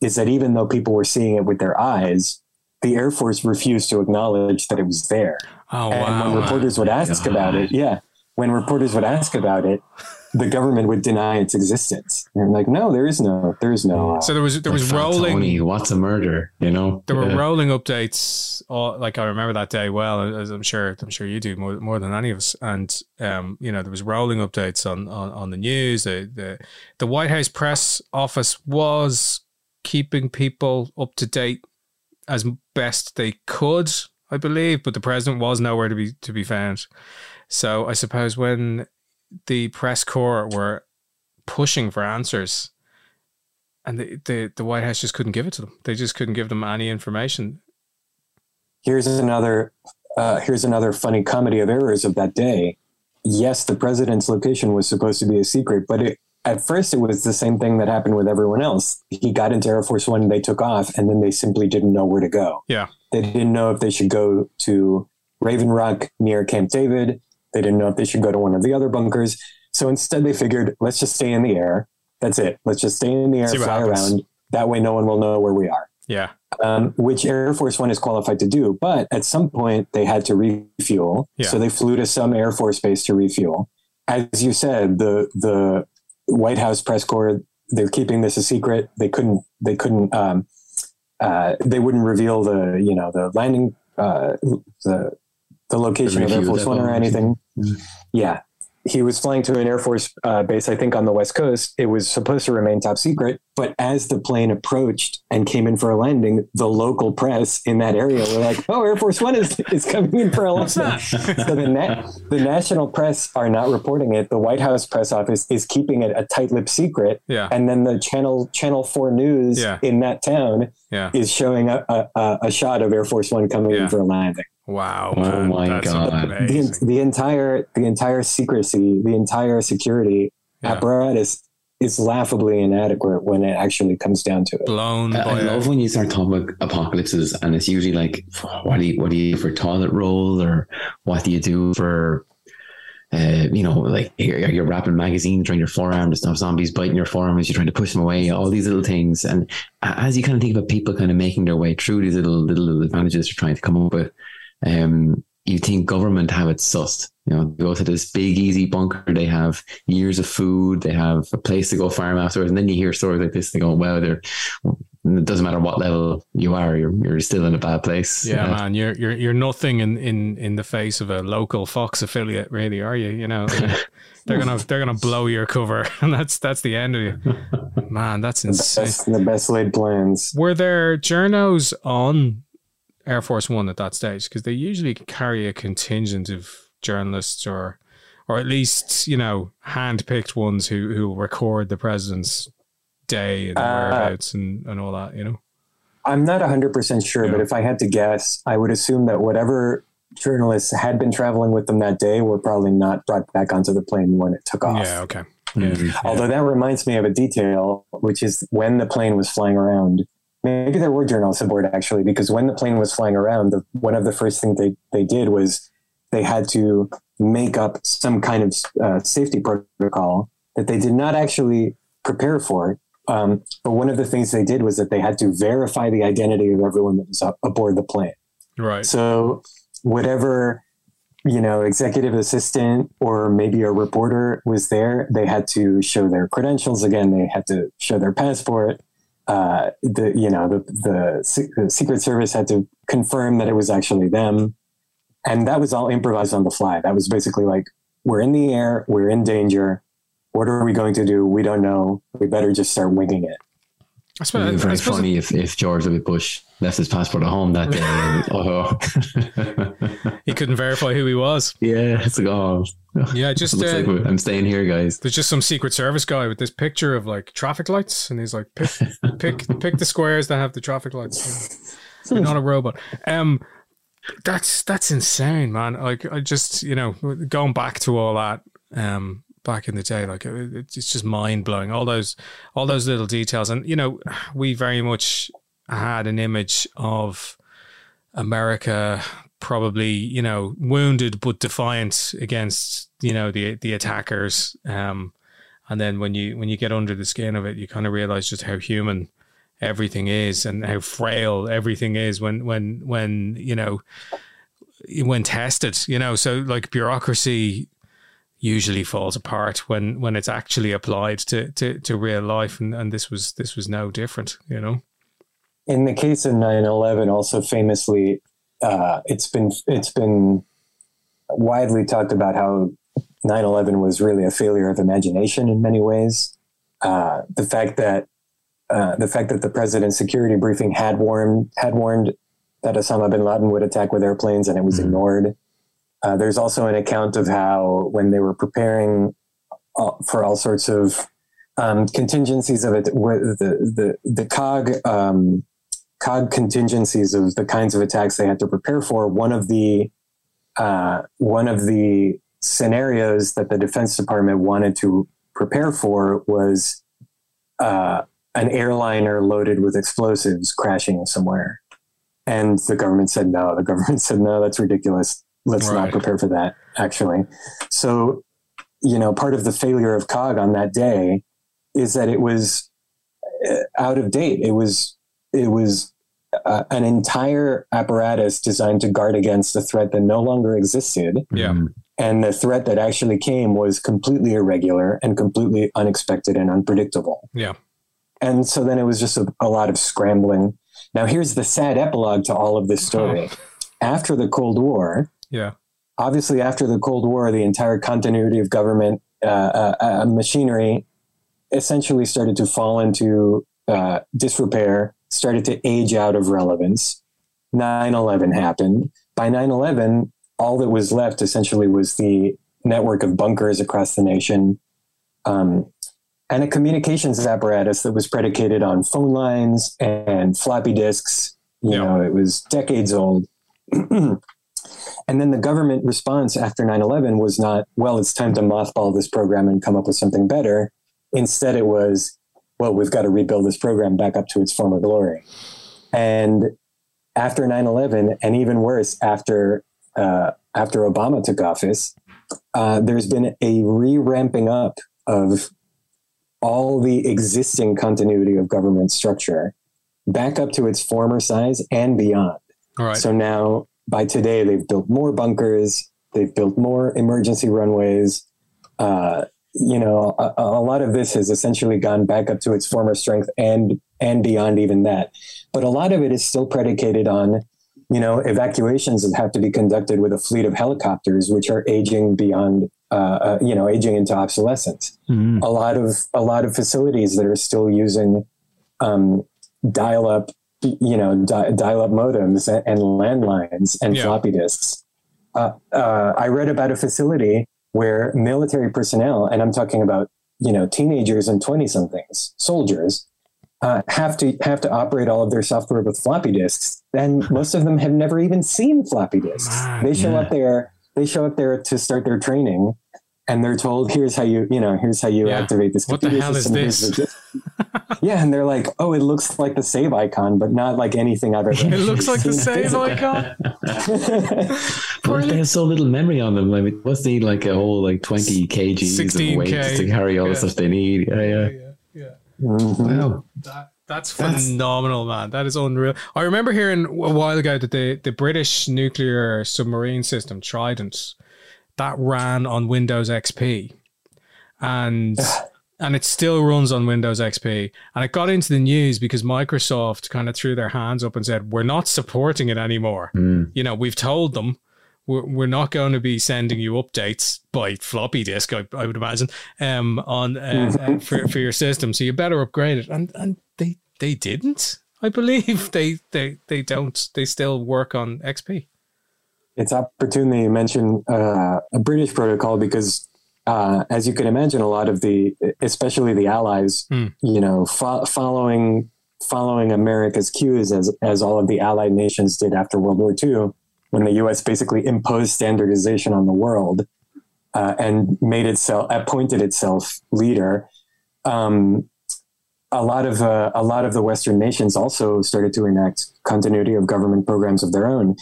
is that even though people were seeing it with their eyes, the Air Force refused to acknowledge that it was there. Oh and wow. when reporters would ask about it, yeah, when reporters would ask about it, the government would deny its existence. And like, no, there is no, there is no. Uh, so there was there Like was Fat rolling. Tony, what's a murder? You know, There were Yeah. rolling updates. All, like I remember that day well, as I'm sure I'm sure you do more more than any of us. And um, you know, there was rolling updates on on, on the news. The, the the White House press office was keeping people up to date as best they could, I believe, but the president was nowhere to be to be found. So I suppose when the press corps were pushing for answers, and the, the the White House just couldn't give it to them. They just couldn't give them any information. here's another, uh, here's another funny comedy of errors of that day. Yes, the president's location was supposed to be a secret, but it, at first it was the same thing that happened with everyone else. He got into Air Force One, they took off, and then they simply didn't know where to go. Yeah. They didn't know if they should go to Raven Rock near Camp David. They didn't know if they should go to one of the other bunkers. So instead, they figured, let's just stay in the air. That's it. Let's just stay in the air, fly happens. around. That way, no one will know where we are Yeah, um, which Air Force One is qualified to do. But at some point, they had to refuel, Yeah. so they flew to some Air Force base to refuel. As you said, the the White House press corps they're keeping this a secret. They couldn't they couldn't um, uh, they wouldn't reveal the you know the landing uh, the the location of Air Force One or anything. Mm. Yeah. He was flying to an Air Force uh, base, I think, on the West Coast. It was supposed to remain top secret. But as the plane approached and came in for a landing, the local press in that area were like, oh, Air Force One is, is coming in for a landing. so the, na- the national press are not reporting it. The White House press office is keeping it a tight-lipped secret. yeah, And then the channel Channel Four News Yeah. in that town yeah. is showing a, a, a- a shot of Air Force One coming Yeah. in for a landing. Wow. Oh man, my God. The, the entire the entire secrecy, the entire security Yeah. apparatus is laughably inadequate when it actually comes down to it. Blown I by I love when you start talking about apocalypses, and it's usually like, what do you what do you do for toilet roll, or what do you do for uh, you know, like you're, you're wrapping magazines around your forearm to stop zombies biting your forearm as you're trying to push them away. All these little things, and as you kind of think about people kind of making their way through these little little, little advantages they're trying to come up with, um, you think government have it sussed. You know, go to this big easy bunker. They have years of food. They have a place to go farm afterwards. And then you hear stories like this. They go, "Well, they're it doesn't matter what level you are, you're you're still in a bad place. Yeah, uh, man, you're you're you're nothing in, in in the face of a local Fox affiliate, really, are you? You know, they're gonna they're gonna blow your cover, and that's that's the end of you. Man, that's insane. The best, the best laid plans. Were there journos on Air Force One at that stage? Because they usually carry a contingent of journalists or or at least you know hand-picked ones who who record the president's day and uh, whereabouts and, and all that, you know? I'm not 100% sure, yeah. but if I had to guess, I would assume that whatever journalists had been traveling with them that day were probably not brought back onto the plane when it took off. Yeah, okay. Yeah. Mm-hmm. Although that reminds me of a detail, which is when the plane was flying around. Maybe there were journalists aboard actually, because when the plane was flying around, the, one of the first things they, they did was they had to make up some kind of uh, safety protocol that they did not actually prepare for um, but one of the things they did was that they had to verify the identity of everyone that was up, aboard the plane. Right. So whatever you know executive assistant or maybe a reporter was there, they had to show their credentials again. They had to show their passport. Uh, the you know the, the the Secret Service had to confirm that it was actually them, and that was all improvised on the fly. That was basically like we're in the air, we're in danger what are we going to do? We don't know. We better just start winging it. I suppose, It'd be very funny if, if George W. Bush left his passport at home that day. oh. he couldn't verify who he was. Yeah, it's like, oh. Yeah, just. Uh, like I'm staying here, guys. There's just some Secret Service guy with this picture of like traffic lights, and he's like, pick, pick, pick the squares that have the traffic lights. You're not a robot. Um, that's that's insane, man. Like, I just, you know, going back to all that, um, back in the day. Like it's just mind blowing. All those, all those little details, and you know, we very much had an image of America probably you know wounded but defiant against you know the the attackers. Um and then when you when you get under the skin of it you kind of realize just how human everything is and how frail everything is when when when you know when tested you know? So like bureaucracy usually falls apart when when it's actually applied to to, to real life and, and this was this was no different you know? In the case of 9-11 also famously uh, it's been it's been widely talked about how 9-11 was really a failure of imagination in many ways uh, the fact that uh, the fact that the president's security briefing had warned had warned that Osama bin Laden would attack with airplanes and it was mm-hmm. ignored uh, there's also an account of how when they were preparing uh, for all sorts of um, contingencies of it, the the the cog um, cog contingencies of the kinds of attacks they had to prepare for. One of the uh, one of the scenarios that the Defense Department wanted to prepare for was uh, an airliner loaded with explosives crashing somewhere. And the government said no. The government said no, that's ridiculous let's right. not prepare for that actually so you know part of the failure of cog on that day is that it was uh, out of date it was it was uh, an entire apparatus designed to guard against a threat that no longer existed. Yeah. And the threat that actually came was completely irregular and completely unexpected and unpredictable. Yeah. And so then it was just a, a lot of scrambling. Now here's the sad epilogue to all of this story. After the cold war yeah. Obviously, after the Cold War, the entire continuity of government uh, uh, uh machinery essentially started to fall into uh, disrepair, started to age out of relevance. 9 11 happened. By 9 11, all that was left essentially was the network of bunkers across the nation um, and a communications apparatus that was predicated on phone lines and floppy disks. You yeah. know, it was decades old. And then the government response after 9 11 was not, well, it's time to mothball this program and come up with something better. Instead, it was, well, we've got to rebuild this program back up to its former glory. And after 9 11, and even worse, after, uh, after Obama took office, uh, there's been a re-ramping up of all the existing continuity of government structure back up to its former size and beyond. All right. So now, by today, they've built more bunkers, they've built more emergency runways. Uh, you know, a, a, lot of this has essentially gone back up to its former strength and and beyond even that. But a lot of it is still predicated on, you know, evacuations that have to be conducted with a fleet of helicopters, which are aging beyond, uh, uh, you know, aging into obsolescence. Mhm. A lot of a lot of facilities that are still using um, dial up, you know, di- dial up modems and, and landlines and Yeah. floppy disks. Uh, uh, I read about a facility where military personnel, and I'm talking about you know teenagers and twenty somethings, soldiers, uh, have to have to operate all of their software with floppy disks. And most of them have never even seen floppy disks. They show yeah. up there. They show up there to start their training, and they're told, "Here's how you you know here's how you Yeah. activate this." What the computer hell is system. Here's this? yeah, and they're like, "Oh, it looks like the save icon, but not like anything I've ever." It looks like the seen." save icon. But they have so little memory on them. I mean, what's they need like a whole like twenty kgs of 16K. weight to carry all Yeah. the stuff they need? Yeah, yeah. yeah, yeah. Mhm. Wow. That, that's That's- phenomenal, man. That is unreal. I remember hearing a while ago that the, the British nuclear submarine system, Trident, that ran on Windows XP. And and it still runs on Windows XP. And it got into the news because Microsoft kind of threw their hands up and said, We're not supporting it anymore. Mm. You know, we've told them we're, we're not going to be sending you updates by floppy disk, I, I would imagine, um, on uh, uh, for, for your system. So you better upgrade it. And and they they didn't. I believe they they they don't. They still work on XP. It's opportune that you mention uh, a British protocol because, uh, as you can imagine, a lot of the, especially the Allies, Hmm. you know, fo- following following America's cues as as all of the Allied nations did after World War II, when the U.S. basically imposed standardization on the world uh, and made itself appointed itself leader. Um, a lot of uh, a lot of the Western nations also started to enact continuity of government programs of their own.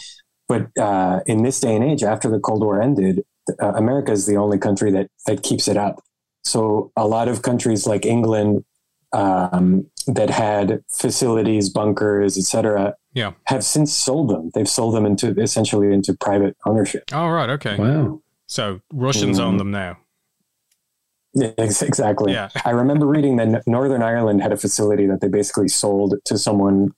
But uh, in this day and age, after the Cold War ended, uh, America is the only country that that keeps it up. So a lot of countries like England um, that had facilities, bunkers, etc., Yeah. have since sold them. They've sold them into essentially into private ownership. Oh right, okay. Wow. So Russians own Mm. them now. Yeah, exactly. Yeah. I remember reading that Northern Ireland had a facility that they basically sold to someone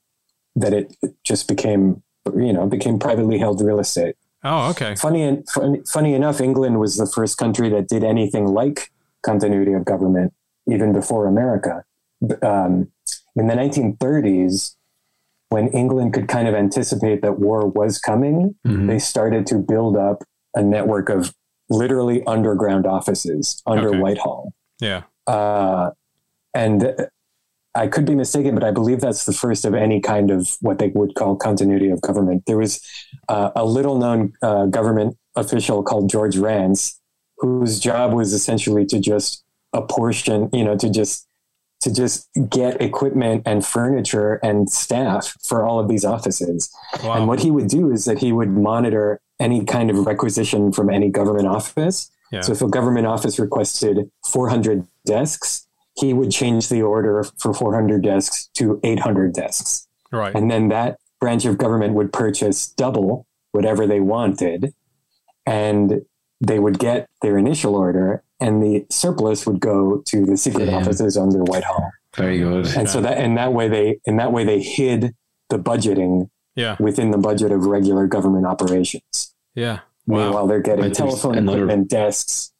that it it just became, you know, became privately held real estate. Oh okay. Funny, funny, enough, England was the first country that did anything like continuity of government, even before America. Um, in the 1930s, when England could kind of anticipate that war was coming, Mhm. they started to build up a network of literally underground offices under Okay. Whitehall. Yeah. Uh, and I could be mistaken, but I believe that's the first of any kind of what they would call continuity of government. There was uh, a little known uh, government official called George Rance, whose job was essentially to just apportion, you know, to just to just get equipment and furniture and staff for all of these offices. Wow. And what he would do is that he would monitor any kind of requisition from any government office. Yeah. So if a government office requested 400 desks, he would change the order for 400 desks to 800 desks. right. And then that branch of government would purchase double whatever they wanted. And they would get their initial order, and the surplus would go to the secret Damn. offices under Whitehall. Very good. And so that, and that way they, in that way they hid the budgeting yeah. within the budget of regular government operations. Yeah. Wow. Meanwhile, they're getting Right, telephone another- equipment, desks.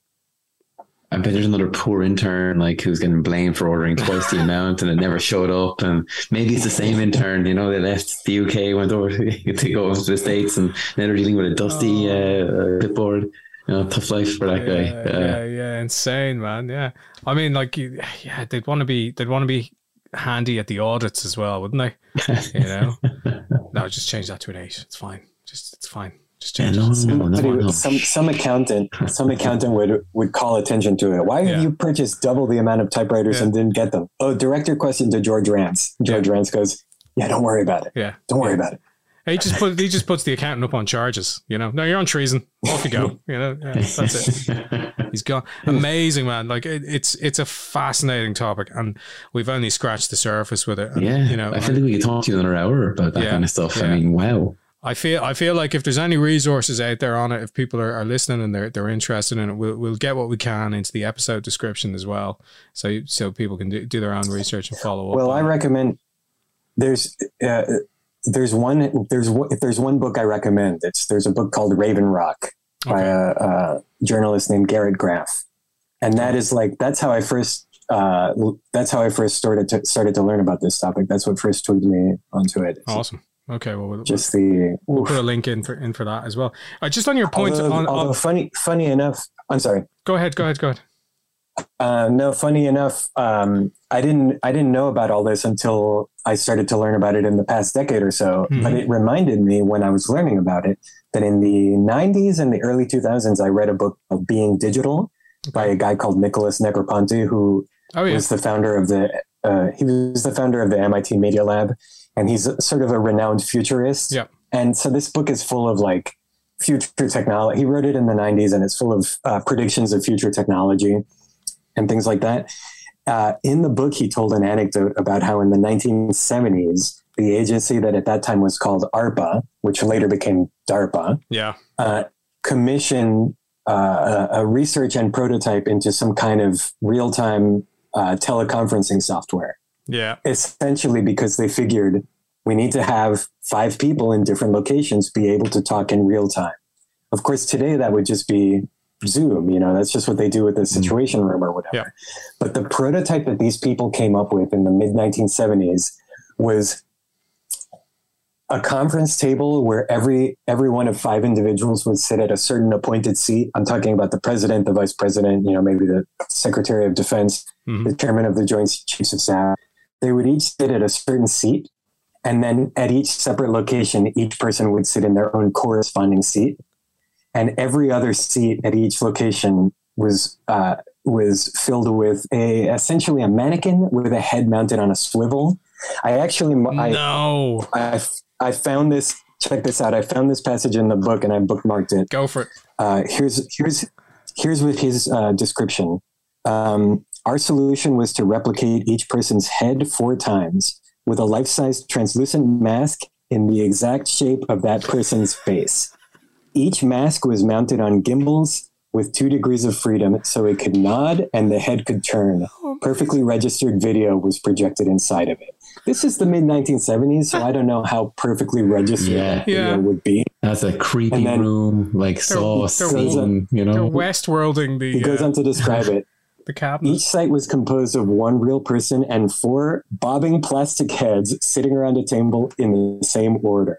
I bet there's another poor intern like who's getting blamed for ordering twice the amount and it never showed up. And maybe it's the same intern, you know, they left the UK, went over to go over to the States and now they're dealing with a dusty Oh. uh, clipboard. You know, tough life for that guy. Yeah, yeah, yeah, insane, man. Yeah, I mean, like, yeah, they'd want to be, they'd want to be handy at the audits as well, wouldn't they? You know, no, just change that to an eight. It's fine. Just, it's fine. Just Yeah, change no, it. no, no, no. Some some accountant some accountant would would call attention to it. Why have Yeah. you purchased double the amount of typewriters Yeah. and didn't get them? Oh, direct your question to George Rance. George Rance goes, "Yeah, don't worry about it. Yeah, Don't worry yeah. about it." He just put he just puts the accountant up on charges. You know, no, you're on treason. Off you go. You know, yeah, that's it. He's gone. Amazing man. Like it, it's it's a fascinating topic, and we've only scratched the surface with it. And, yeah, you know, I feel like we could talk to you another hour about that Yeah, kind of stuff. yeah. I mean, wow. I feel I feel like if there's any resources out there on it, if people are, are listening and they're they're interested in it, we'll we'll get what we can into the episode description as well, so so people can do, do their own research and follow up. Well, I it. recommend there's uh, there's one there's if there's one book I recommend. It's there's a book called Raven Rock by Okay. a, a journalist named Garrett Graff, and that is like that's how I first uh, that's how I first started to started to learn about this topic. That's what first tweeted me onto it. Awesome. Okay, well, we'll, Just the we'll put a link in for in for that as well. Uh, just on your point, although, on, although on, funny funny enough, I'm sorry. go ahead, go ahead, go ahead. Uh, no, funny enough, um, I didn't I didn't know about all this until I started to learn about it in the past decade or so. Mhm. But it reminded me when I was learning about it that in the 90s and the early 2000s, I read a book called Being Digital by a guy called Nicholas Negroponte, who Oh yeah, was the founder of the uh, he was the founder of the MIT Media Lab, and he's sort of a renowned futurist. Yeah. And so this book is full of like future technology. He wrote it in the 90s, and it's full of uh, predictions of future technology and things like that. Uh, in the book, he told an anecdote about how in the 1970s, the agency that at that time was called ARPA, which later became DARPA, yeah, uh, commissioned uh, a, a research and prototype into some kind of real time uh, teleconferencing software. Yeah, Essentially, because they figured we need to have five people in different locations be able to talk in real time. Of course, today that would just be Zoom. You know, that's just what they do with the Situation Room or whatever. Yeah. But the prototype that these people came up with in the mid 1970s was a conference table where every every one of five individuals would sit at a certain appointed seat. I'm talking about the president, the vice president, you know, maybe the secretary of defense, Mhm. the chairman of the Joint Chiefs of Staff. They would each sit at a certain seat, and then at each separate location, each person would sit in their own corresponding seat, and every other seat at each location was uh, was filled with a essentially a mannequin with a head mounted on a swivel. I actually I, no, I, I found this. Check this out. I found this passage in the book and I bookmarked it. go for it. Uh, here's here's here's with his uh, description. Um, our solution was to replicate each person's head four times with a life-size translucent mask in the exact shape of that person's face. Each mask was mounted on gimbals with two degrees of freedom, so it could nod and the head could turn. Perfectly registered video was projected inside of it. This is the mid 1970s, so I don't know how perfectly registered Yeah. that video Yeah. would be. That's a creepy then- room, like saw they're- scene, you They're know? the. He goes uh, on to describe it. The cabinet. Each site was composed of one real person and four bobbing plastic heads sitting around a table in the same order.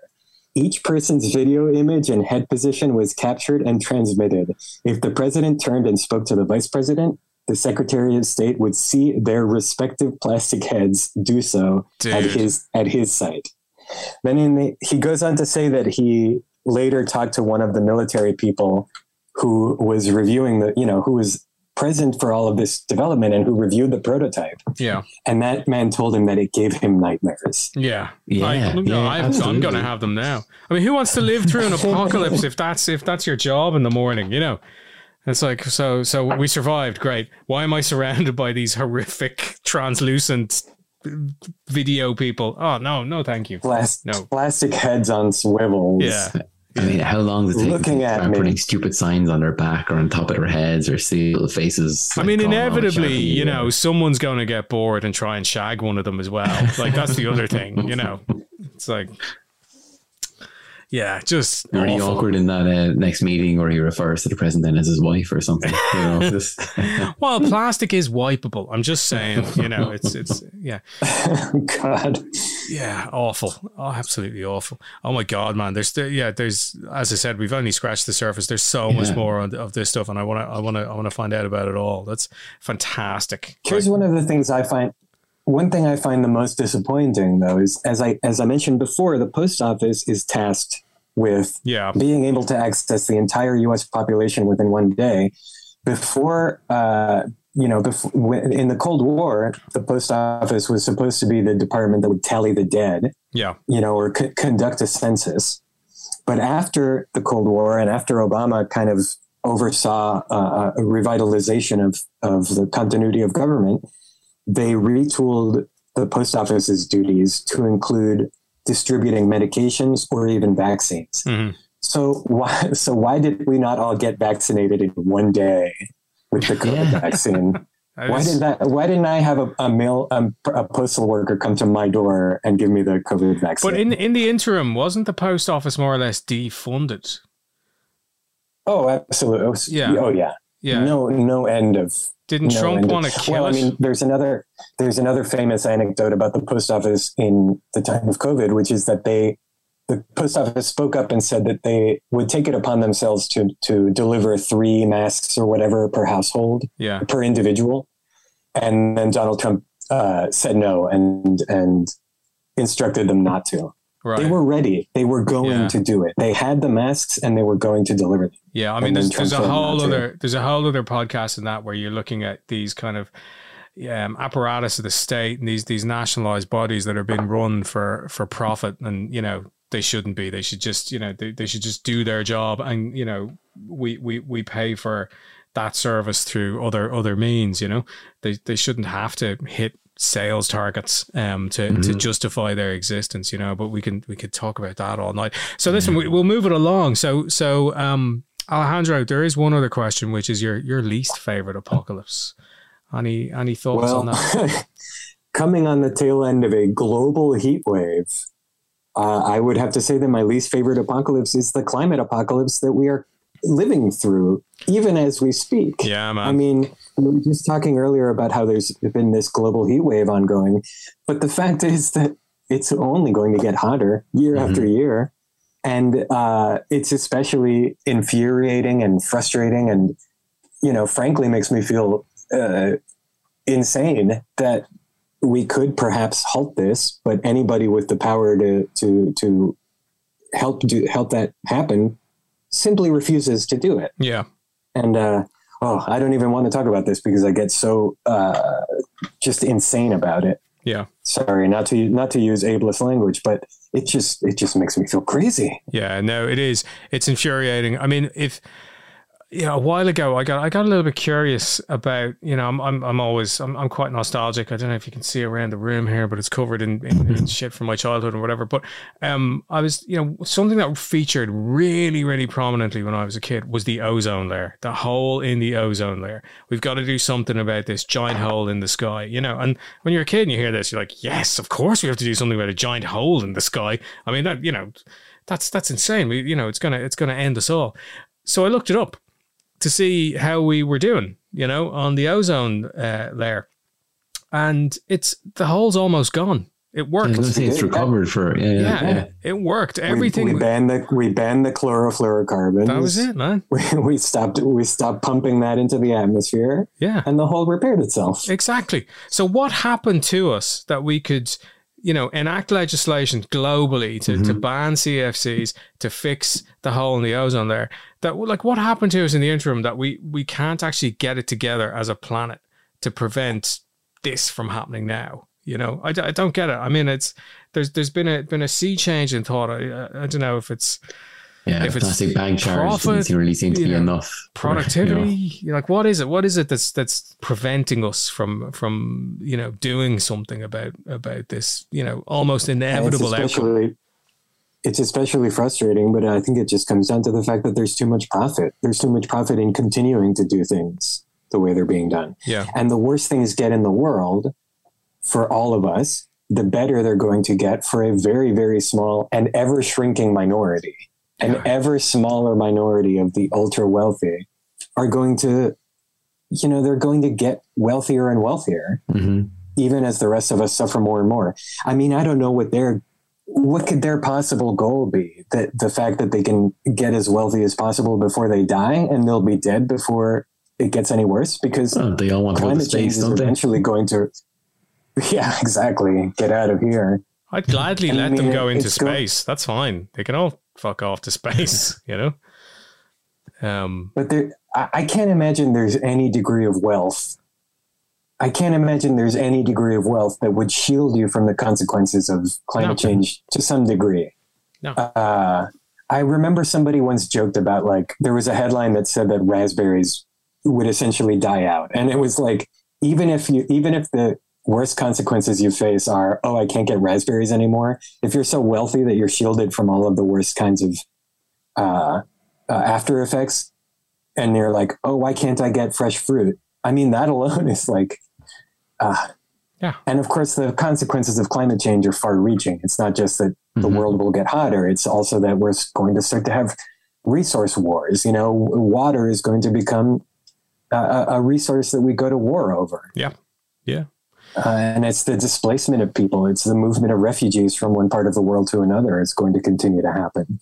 Each person's video image and head position was captured and transmitted. If the president turned and spoke to the vice president, the secretary of state would see their respective plastic heads do so at his at his site. Then in the, he goes on to say that he later talked to one of the military people who was reviewing the, you know, who was present for all of this development and who reviewed the prototype. Yeah, And that man told him that it gave him nightmares. yeah, Yeah, I, yeah, I, I'm absolutely. going to have them now. I mean, who wants to live through an apocalypse if that's if that's your job in the morning? You know, it's like so. So we survived. Great. Why am I surrounded by these horrific, translucent video people? Oh no, no, thank you. Plas- No. Plastic heads on swivels. Yeah, I mean, how long does it take Looking to at start me. putting stupid signs on their back or on top of their heads or see little faces? I like, mean, inevitably, Shaggy you or- know, someone's going to get bored and try and shag one of them as well. Like that's the other thing. You know, it's like, yeah, just Really awful. awkward in that uh, next meeting where he refers to the president as his wife or something. You know, just, Well, plastic is wipeable. I'm just saying, you know, it's it's yeah, God. yeah, awful. Oh, absolutely awful. Oh my god, man. There's yeah, there's as I said, we've only scratched the surface. There's so much more on, of this stuff, and I want to, I want to, I want to find out about it all. That's fantastic. Here's one of the things I find. One thing I find the most disappointing, though, is as I as I mentioned before, the post office is tasked with yeah, being able to access the entire U.S. population within one day. Before uh, you know, before, in the Cold War, the post office was supposed to be the department that would tally the dead, Yeah. you know, or c- conduct a census. But after the Cold War and after Obama kind of oversaw uh, a revitalization of, of the continuity of government, they retooled the post office's duties to include distributing medications or even vaccines. Mhm. So why so why did we not all get vaccinated in one day with the COVID Yeah. vaccine? Why is- did that? Why didn't I have a, a mail um, a postal worker come to my door and give me the COVID vaccine? but in in the interim, wasn't the post office more or less defunded? oh, absolutely. Oh, Yeah. Oh, yeah. Yeah. No, no end of. Didn't no Trump want to kill Well, I mean, there's another there's another famous anecdote about the post office in the time of COVID, which is that they the post office spoke up and said that they would take it upon themselves to to deliver three masks or whatever per household. yeah. per individual. And then Donald Trump uh, said no and and instructed them not to. Right. They were ready. They were going Yeah. to do it. They had the masks and they were going to deliver them. Yeah, I mean, there's, there's a whole other there's a whole other podcast in that where you're looking at these kind of um, apparatus of the state and these these nationalized bodies that are being run for for profit, and you know they shouldn't be. They should just you know they, they should just do their job, and you know we we we pay for that service through other other means. You know they they shouldn't have to hit sales targets um to, to justify their existence you know but we can we could talk about that all night. So listen we, we'll move it along. So so um Alejandro there is one other question which is your your least favorite apocalypse. Any any thoughts on that? coming on the tail end of a global heat wave, uh, I would have to say that my least favorite apocalypse is the climate apocalypse that we are living through, even as we speak. yeah man. I mean, we were just talking earlier about how there's been this global heat wave ongoing, but the fact is that it's only going to get hotter year Mhm. after year. And uh, it's especially infuriating and frustrating, and, you know, frankly, makes me feel uh, insane that we could perhaps halt this, but anybody with the power to, to, to help do help that happen simply refuses to do it yeah and uh, oh, I don't even want to talk about this because I get so uh, just insane about it. yeah Sorry, not to not to use ableist language, but it just it just makes me feel crazy. Yeah, no, it is. It's infuriating. I mean, if yeah, a while ago, I got I got a little bit curious about you know I'm I'm, I'm always I'm, I'm quite nostalgic. I don't know if you can see around the room here, but it's covered in, in, in shit from my childhood and whatever. But um, I was you know something that featured really really prominently when I was a kid was the ozone layer, the hole in the ozone layer. We've got to do something about this giant hole in the sky, you know. And when you're a kid and you hear this, you're like, yes, of course we have to do something about a giant hole in the sky. I mean that you know that's that's insane. We you know it's gonna it's gonna end us all. So I looked it up to see how we were doing, you know, on the ozone uh, layer, and it's the hole's almost gone. It worked. was going to say it's recovered for yeah, yeah, yeah, yeah. it worked. We- Everything we, banned the we banned the chlorofluorocarbons. that was it, man. We, we stopped we stopped pumping that into the atmosphere, Yeah, and the hole repaired itself. exactly. So what happened to us that we could, you know, enact legislation globally to, to mm-hmm. ban CFCs to fix the hole in the ozone there. That like what happened to us in the interim that we we can't actually get it together as a planet to prevent this from happening now? You know, I, I don't get it. I mean, it's there's there's been a been a sea change in thought. I, I don't know if it's Yeah, If it's plastic bag charge profit, doesn't really seem to be know, enough. for, productivity. you know. You're like, what is it? What is it that's that's preventing us from from you know doing something about about this you know almost And it's inevitable outcome? especially it's especially frustrating, but I think it just comes down to the fact that there's too much profit. There's too much profit in continuing to do things the way they're being done. Yeah, And the worse things get in the world for all of us, the better they're going to get for a very, very small and ever shrinking minority. An ever smaller minority of the ultra wealthy are going to, you know, they're going to get wealthier and wealthier, Mhm. even as the rest of us suffer more and more. I mean, I don't know what their what could their possible goal be? That the fact that they can get as wealthy as possible before they die and they'll be dead before it gets any worse because Well, they all want to go to climate change is don't they? eventually going to yeah exactly get out of here I'd gladly I let them mean, go into it's go- space. That's fine. They can all fuck off to space. You know. Um. but there I, I can't imagine there's any degree of wealth I can't imagine there's any degree of wealth that would shield you from the consequences of climate No. change to some degree. No. Uh, I remember somebody once joked about like there was a headline that said that raspberries would essentially die out, and it was like even if you even if the worst consequences you face are oh I can't get raspberries anymore. If you're so wealthy that you're shielded from all of the worst kinds of uh, uh, after effects, and you're like oh why can't I get fresh fruit? I mean that alone is like uh, Yeah. And of course, the consequences of climate change are far reaching. It's not just that the Mhm. world will get hotter, it's also that we're going to start to have resource wars. You know, water is going to become a- a resource that we go to war over. Yeah. Yeah. Uh, and it's the displacement of people, it's the movement of refugees from one part of the world to another. It's going to continue to happen.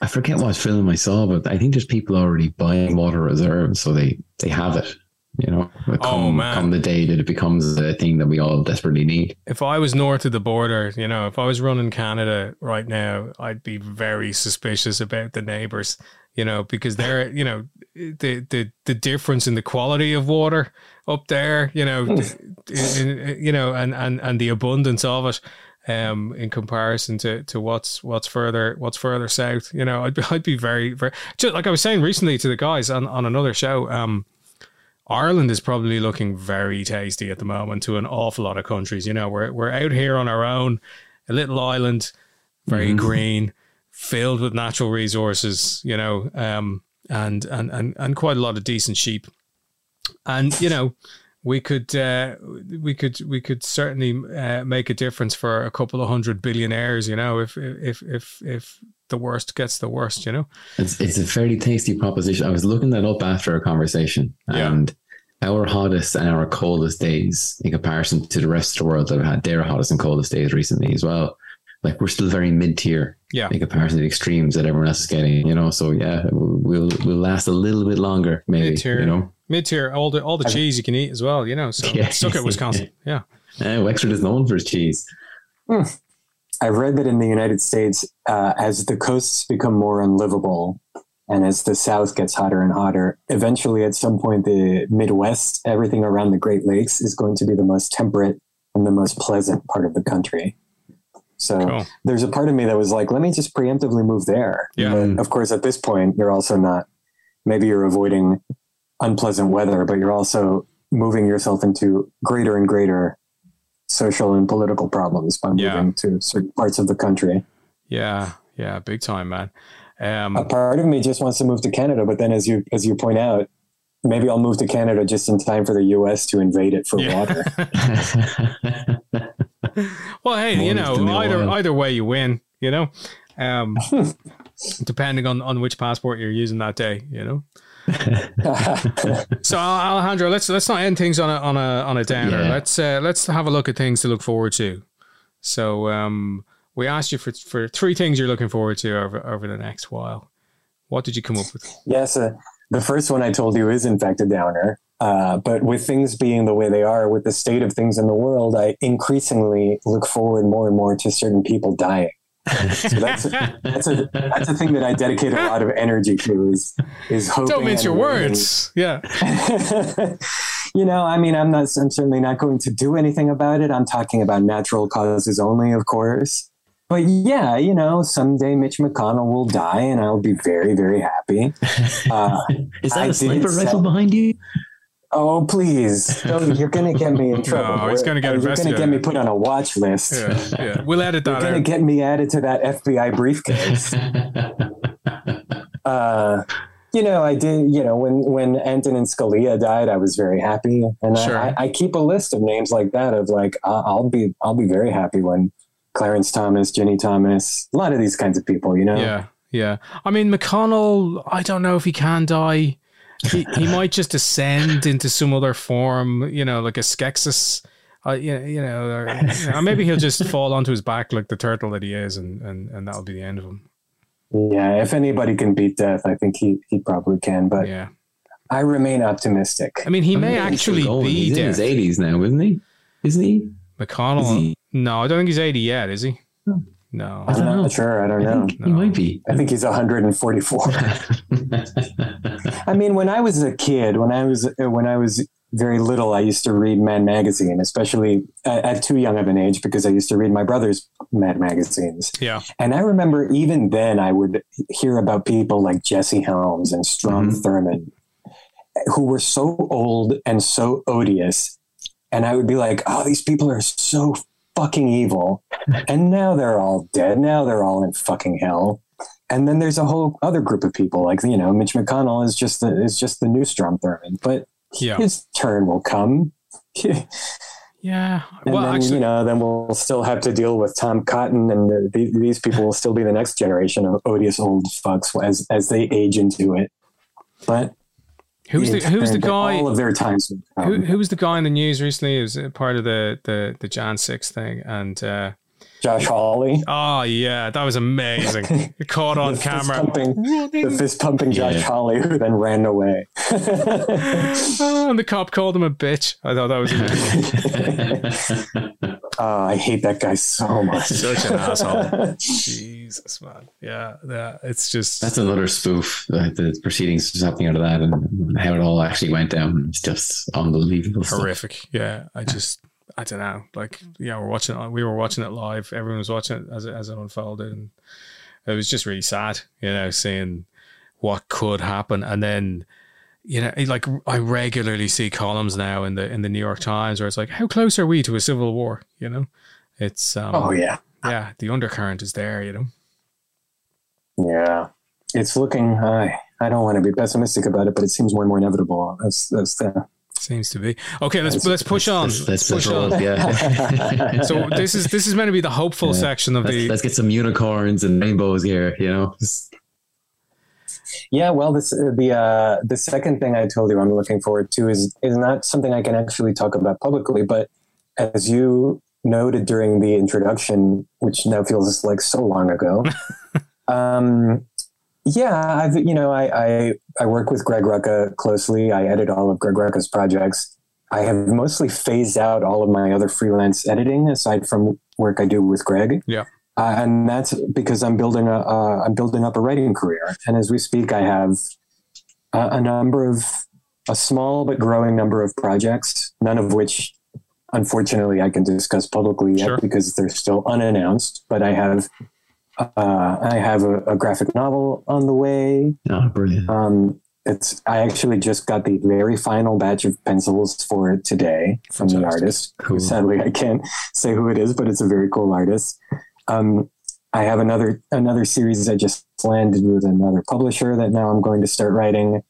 I forget what film I saw, but I think there's people already buying water reserves, so they they have it. You know, but Oh, come, man. come the day that it becomes a thing that we all desperately need. If I was north of the border, you know, if I was running Canada right now, I'd be very suspicious about the neighbors, you know, because they're, you know, the the the difference in the quality of water up there, you know, in, in- you know, and and and the abundance of it. Um, in comparison to, to what's what's further what's further south, you know, I'd be, I'd be very very just like I was saying recently to the guys on, on another show. Um, Ireland is probably looking very tasty at the moment to an awful lot of countries. You know, we're we're out here on our own, a little island, very Mhm. green, filled with natural resources. You know, um, and and and and quite a lot of decent sheep, and you know. We could, uh, we could, we could certainly uh, make a difference for a couple of hundred billionaires. You know, if if if if the worst gets the worst, you know. It's it's a fairly tasty proposition. I was looking that up after our conversation, Yeah. and our hottest and our coldest days, in comparison to the rest of the world that have had their hottest and coldest days recently as well, like we're still very mid tier Yeah. in comparison to the extremes that everyone else is getting. You know, so yeah, we'll we'll last a little bit longer, maybe. Mid-tier. You know, Mid tier, all the all the cheese you can eat as well. You know, so Yeah. suck it, Wisconsin. Yeah. uh, Wexford is known for its cheese. I've read that in the United States, uh, as the coasts become more unlivable and as the South gets hotter and hotter, eventually at some point, the Midwest, everything around the Great Lakes is going to be the most temperate and the most pleasant part of the country. So Cool. there's a part of me that was like, let me just preemptively move there. Yeah. But of course, at this point, you're also not, maybe you're avoiding unpleasant weather, but you're also moving yourself into greater and greater social and political problems by moving Yeah. to certain parts of the country. Yeah, yeah, big time, man. Um, A part of me just wants to move to Canada, but then as you as you point out, maybe I'll move to Canada just in time for the US to invade it for Yeah. water. well, hey, you know, either oil. either way you win. You know, um, depending on on which passport you're using that day. You know. So Alejandro, let's let's not end things on a on a on a downer. Yeah. Let's uh, let's have a look at things to look forward to. So um, we asked you for for three things you're looking forward to over over the next while. What did you come up with? yes, uh, the first one I told you is in fact a downer. Uh, but with things being the way they are, with the state of things in the world, I increasingly look forward more and more to certain people dying. So that's a, that's a that's a thing that I dedicate a lot of energy to. Is is hoping. Don't mince your words. Yeah. you know, I mean, I'm not. I'm certainly not going to do anything about it. I'm talking about natural causes only, of course. But yeah, you know, someday Mitch McConnell will die, and I'll be very, very happy. Uh, Is that I a did sniper rifle behind you? Oh, please! You're going to get me in trouble. he's gonna get You're going to get me put on a watch list. Yeah. Yeah. We'll edit You're going to get me added to that FBI briefcase. uh, you know, I did. You know, when when Antonin Scalia died, I was very happy, and Sure. I, I keep a list of names like that. Of like, I- I'll be I'll be very happy when Clarence Thomas, Ginni Thomas, a lot of these kinds of people. You know, Yeah, yeah. I mean, McConnell. I don't know if he can die. He, he might just ascend into some other form. You know, like a Skeksis. Uh, you, you know, or, you know, maybe he'll just fall onto his back like the turtle that he is, and and, and that'll be the end of him. yeah. If anybody can beat death, I think he he probably can. But Yeah. I remain optimistic. I mean, he I may mean, actually going. be He's in his eighties now, isn't he? Isn't he? McConnell. Is he- No, I don't think he's eighty yet. Is he? No. No. I I'm don't know. sure. I don't I know. think No. he might be. I think he's 144. I mean, when I was a kid, when I was when I was very little, I used to read Mad Magazine, especially at, at too young of an age because I used to read my brother's Mad magazines. Yeah. And I remember even then I would hear about people like Jesse Helms and Strom Mhm. Thurmond who were so old and so odious. And I would be like, oh, these people are so fucking evil. and now they're all dead. Now they're all in fucking hell. And then there's a whole other group of people like, you know, Mitch McConnell is just the, is just the new Strom Thurmond, but Yeah. his turn will come. and Yeah. Well, then, actually, you know, then we'll still have to deal with Tom Cotton, and the, the, these people will still be the next generation of odious old fucks as as they age into it. But who's the who's the guy? All of their times. will. Who, who was the guy in the news recently? It was a part of the the the Jan Six thing, and uh, Josh Hawley, oh yeah, that was amazing. Caught on the fist camera. pumping, the fist pumping Josh Yeah. Hawley, who then ran away. oh, and the cop called him a bitch. I thought that was amazing. Oh, I hate that guy so much. such an asshole. Jesus, man. Yeah, yeah. It's just That's another spoof. The, the proceedings just happening out of that and how it all actually went down. It's just unbelievable. stuff. horrific. Yeah, I just I don't know. Like yeah, we're watching. it- We were watching it live. Everyone was watching it as it as it unfolded, and it was just really sad. You know, seeing what could happen, and then you know, like I regularly see columns now in the in the New York Times where it's like, how close are we to a civil war? You know, it's um, Oh yeah, yeah, the undercurrent is there. You know, yeah. It's looking. I I don't want to be pessimistic about it, but it seems more and more inevitable. That's that's the. seems to be okay. Let's let's push on. Let's, Let's, let's, push let's on. yeah. So this is this is meant to be the hopeful Yeah. section of let's, the let's get some unicorns and rainbows here, you know? Just- Yeah, well, this uh, the uh, the second thing I told you I'm looking forward to is is not something I can actually talk about publicly, but as you noted during the introduction, which now feels like so long ago, um, yeah, I've you know I, I I work with Greg Rucka closely. I edit all of Greg Rucka's projects. I have mostly phased out all of my other freelance editing aside from work I do with Greg. Yeah. Uh, and that's because I'm building a uh, I'm building up a writing career, and as we speak, I have a, a number of a small but growing number of projects, none of which, unfortunately, I can discuss publicly yet Sure. because they're still unannounced. But I have uh, I have a, a graphic novel on the way. Oh, brilliant. Um, it's I actually just got the very final batch of pencils for it today from the artist. Cool. Sadly, I can't say who it is, but it's a very cool artist. Um, I have another another series I just landed with another publisher that now I'm going to start writing.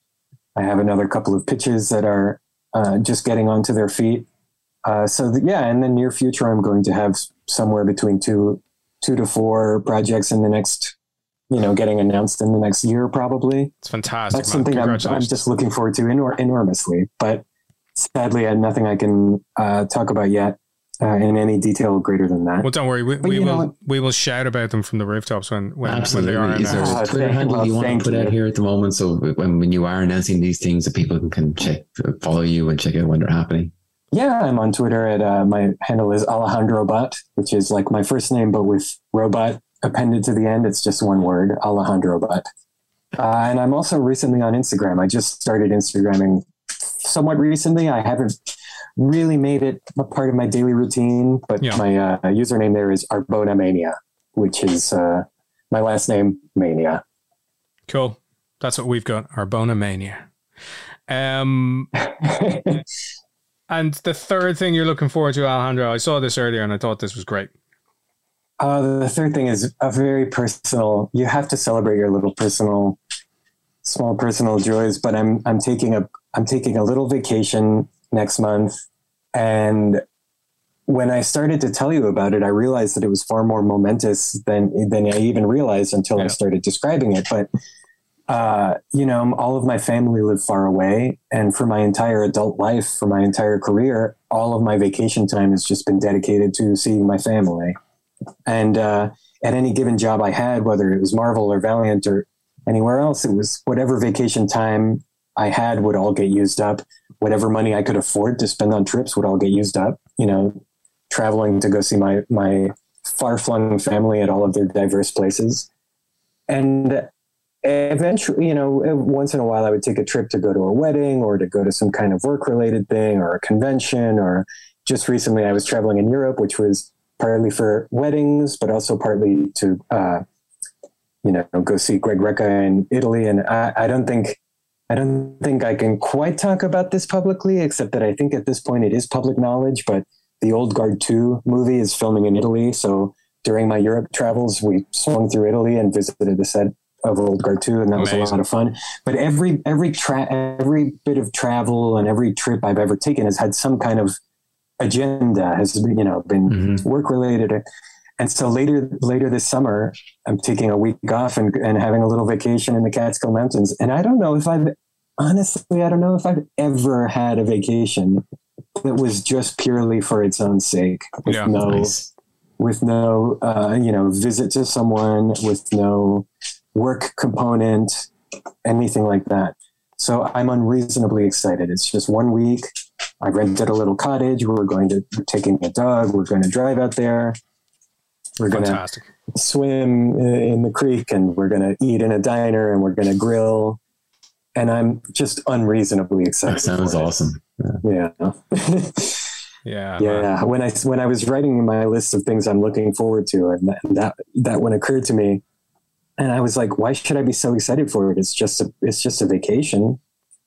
I have another couple of pitches that are uh, just getting onto their feet. Uh, so th- yeah, in the near future, I'm going to have somewhere between two two to four projects in the next, you know, getting announced in the next year probably It's fantastic. that's man. something I'm, I'm just looking forward to enor- enormously. But sadly, I have nothing I can uh, talk about yet uh, in any detail greater than that. Well, don't worry. We, we will we will shout about them from the rooftops when when, when they are Is there announced. A Twitter thank- handle well, you want to thank put out here at the moment? So when, when you are announcing these things, that people can, can check, follow you and check out when they're happening. Yeah, I'm on Twitter at uh, my handle is Alejandro Bot, which is like my first name, but with robot appended to the end. It's just one word, Alejandro Bot. Uh, and I'm also recently on Instagram. I just started Instagramming somewhat recently. I haven't really made it a part of my daily routine, but Yeah. my uh, username there is Arbona Mania, which is uh, my last name, Mania. Cool. That's what we've got. Arbona Mania. Um, and the third thing you're looking forward to, Alejandro, I saw this earlier and I thought this was great. Uh, the third thing is a very personal. You have to celebrate your little personal, small personal joys. But I'm I'm taking a I'm taking a little vacation next month, and when I started to tell you about it, I realized that it was far more momentous than than I even realized until Yeah. I started describing it. But uh, you know, all of my family live far away, and for my entire adult life, for my entire career, all of my vacation time has just been dedicated to seeing my family. And uh, at any given job I had, whether it was Marvel or Valiant or anywhere else, it was whatever vacation time I had would all get used up. Whatever money I could afford to spend on trips would all get used up. You know, traveling to go see my my far flung family at all of their diverse places. And eventually, you know, once in a while, I would take a trip to go to a wedding or to go to some kind of work related thing or a convention. Or just recently, I was traveling in Europe, which was partly for weddings, but also partly to, uh, you know, go see Greg Rucka in Italy. And I, I don't think. I don't think I can quite talk about this publicly, except that I think at this point it is public knowledge. But the Old Guard 2 movie is filming in Italy. So during my Europe travels, we swung through Italy and visited the set of Old Guard 2, and that Amazing. was a lot of fun. But every every tra- every bit of travel and every trip I've ever taken has had some kind of agenda, has you know been mm-hmm. work related. And so later later this summer, I'm taking a week off and, and having a little vacation in the Catskill Mountains. And I don't know if I've honestly, I don't know if I've ever had a vacation that was just purely for its own sake, with yeah, no nice. with no uh, you know visit to someone, with no work component, anything like that. So I'm unreasonably excited. It's just one week. I rented a little cottage. We're going to we're taking a dog. We're going to drive out there. We're going to swim in the creek, and we're going to eat in a diner, and we're going to grill. And I'm just unreasonably excited. That sounds awesome. Yeah. Yeah. yeah. When I when I was writing my list of things I'm looking forward to, and that that, that one occurred to me, and I was like, why should I be so excited for it? It's just a, it's just a vacation.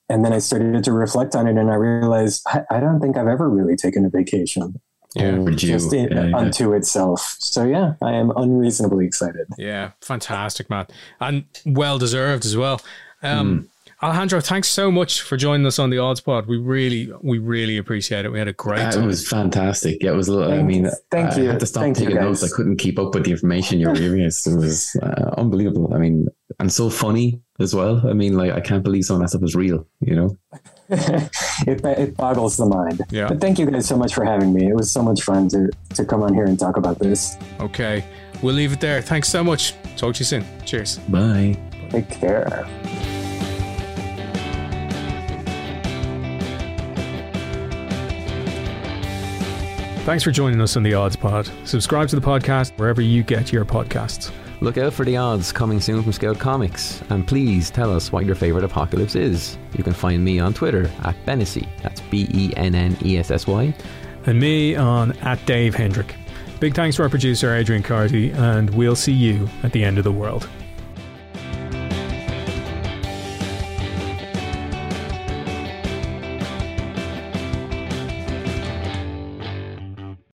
And then I started to reflect on it and I realized I, I don't think I've ever really taken a vacation. Yeah, just in, yeah, yeah. unto itself. So yeah, I am unreasonably excited. Yeah, fantastic, man, and well deserved as well. Um, mm. Alejandro, thanks so much for joining us on the Odds Pod. We really, we really appreciate it. We had a great uh, time. It was fantastic. Yeah, It was. I mean, thank I you. I had to stop thank taking notes. I couldn't keep up with the information you were giving us. It was uh, unbelievable. I mean, and so funny as well. I mean, like I can't believe some of that stuff is real. You know, it it boggles the mind. Yeah. But thank you guys so much for having me. It was so much fun to to come on here and talk about this. Okay, we'll leave it there. Thanks so much. Talk to you soon. Cheers. Bye. Take care. Thanks for joining us on the Odds Pod. Subscribe to the podcast wherever you get your podcasts. Look out for the odds coming soon from Scout Comics, and please tell us what your favourite apocalypse is. You can find me on Twitter at Bennessy, that's B E N N E S S Y, and me on at Dave Hendrick. Big thanks to our producer Adrian Carty, and we'll see you at the end of the world.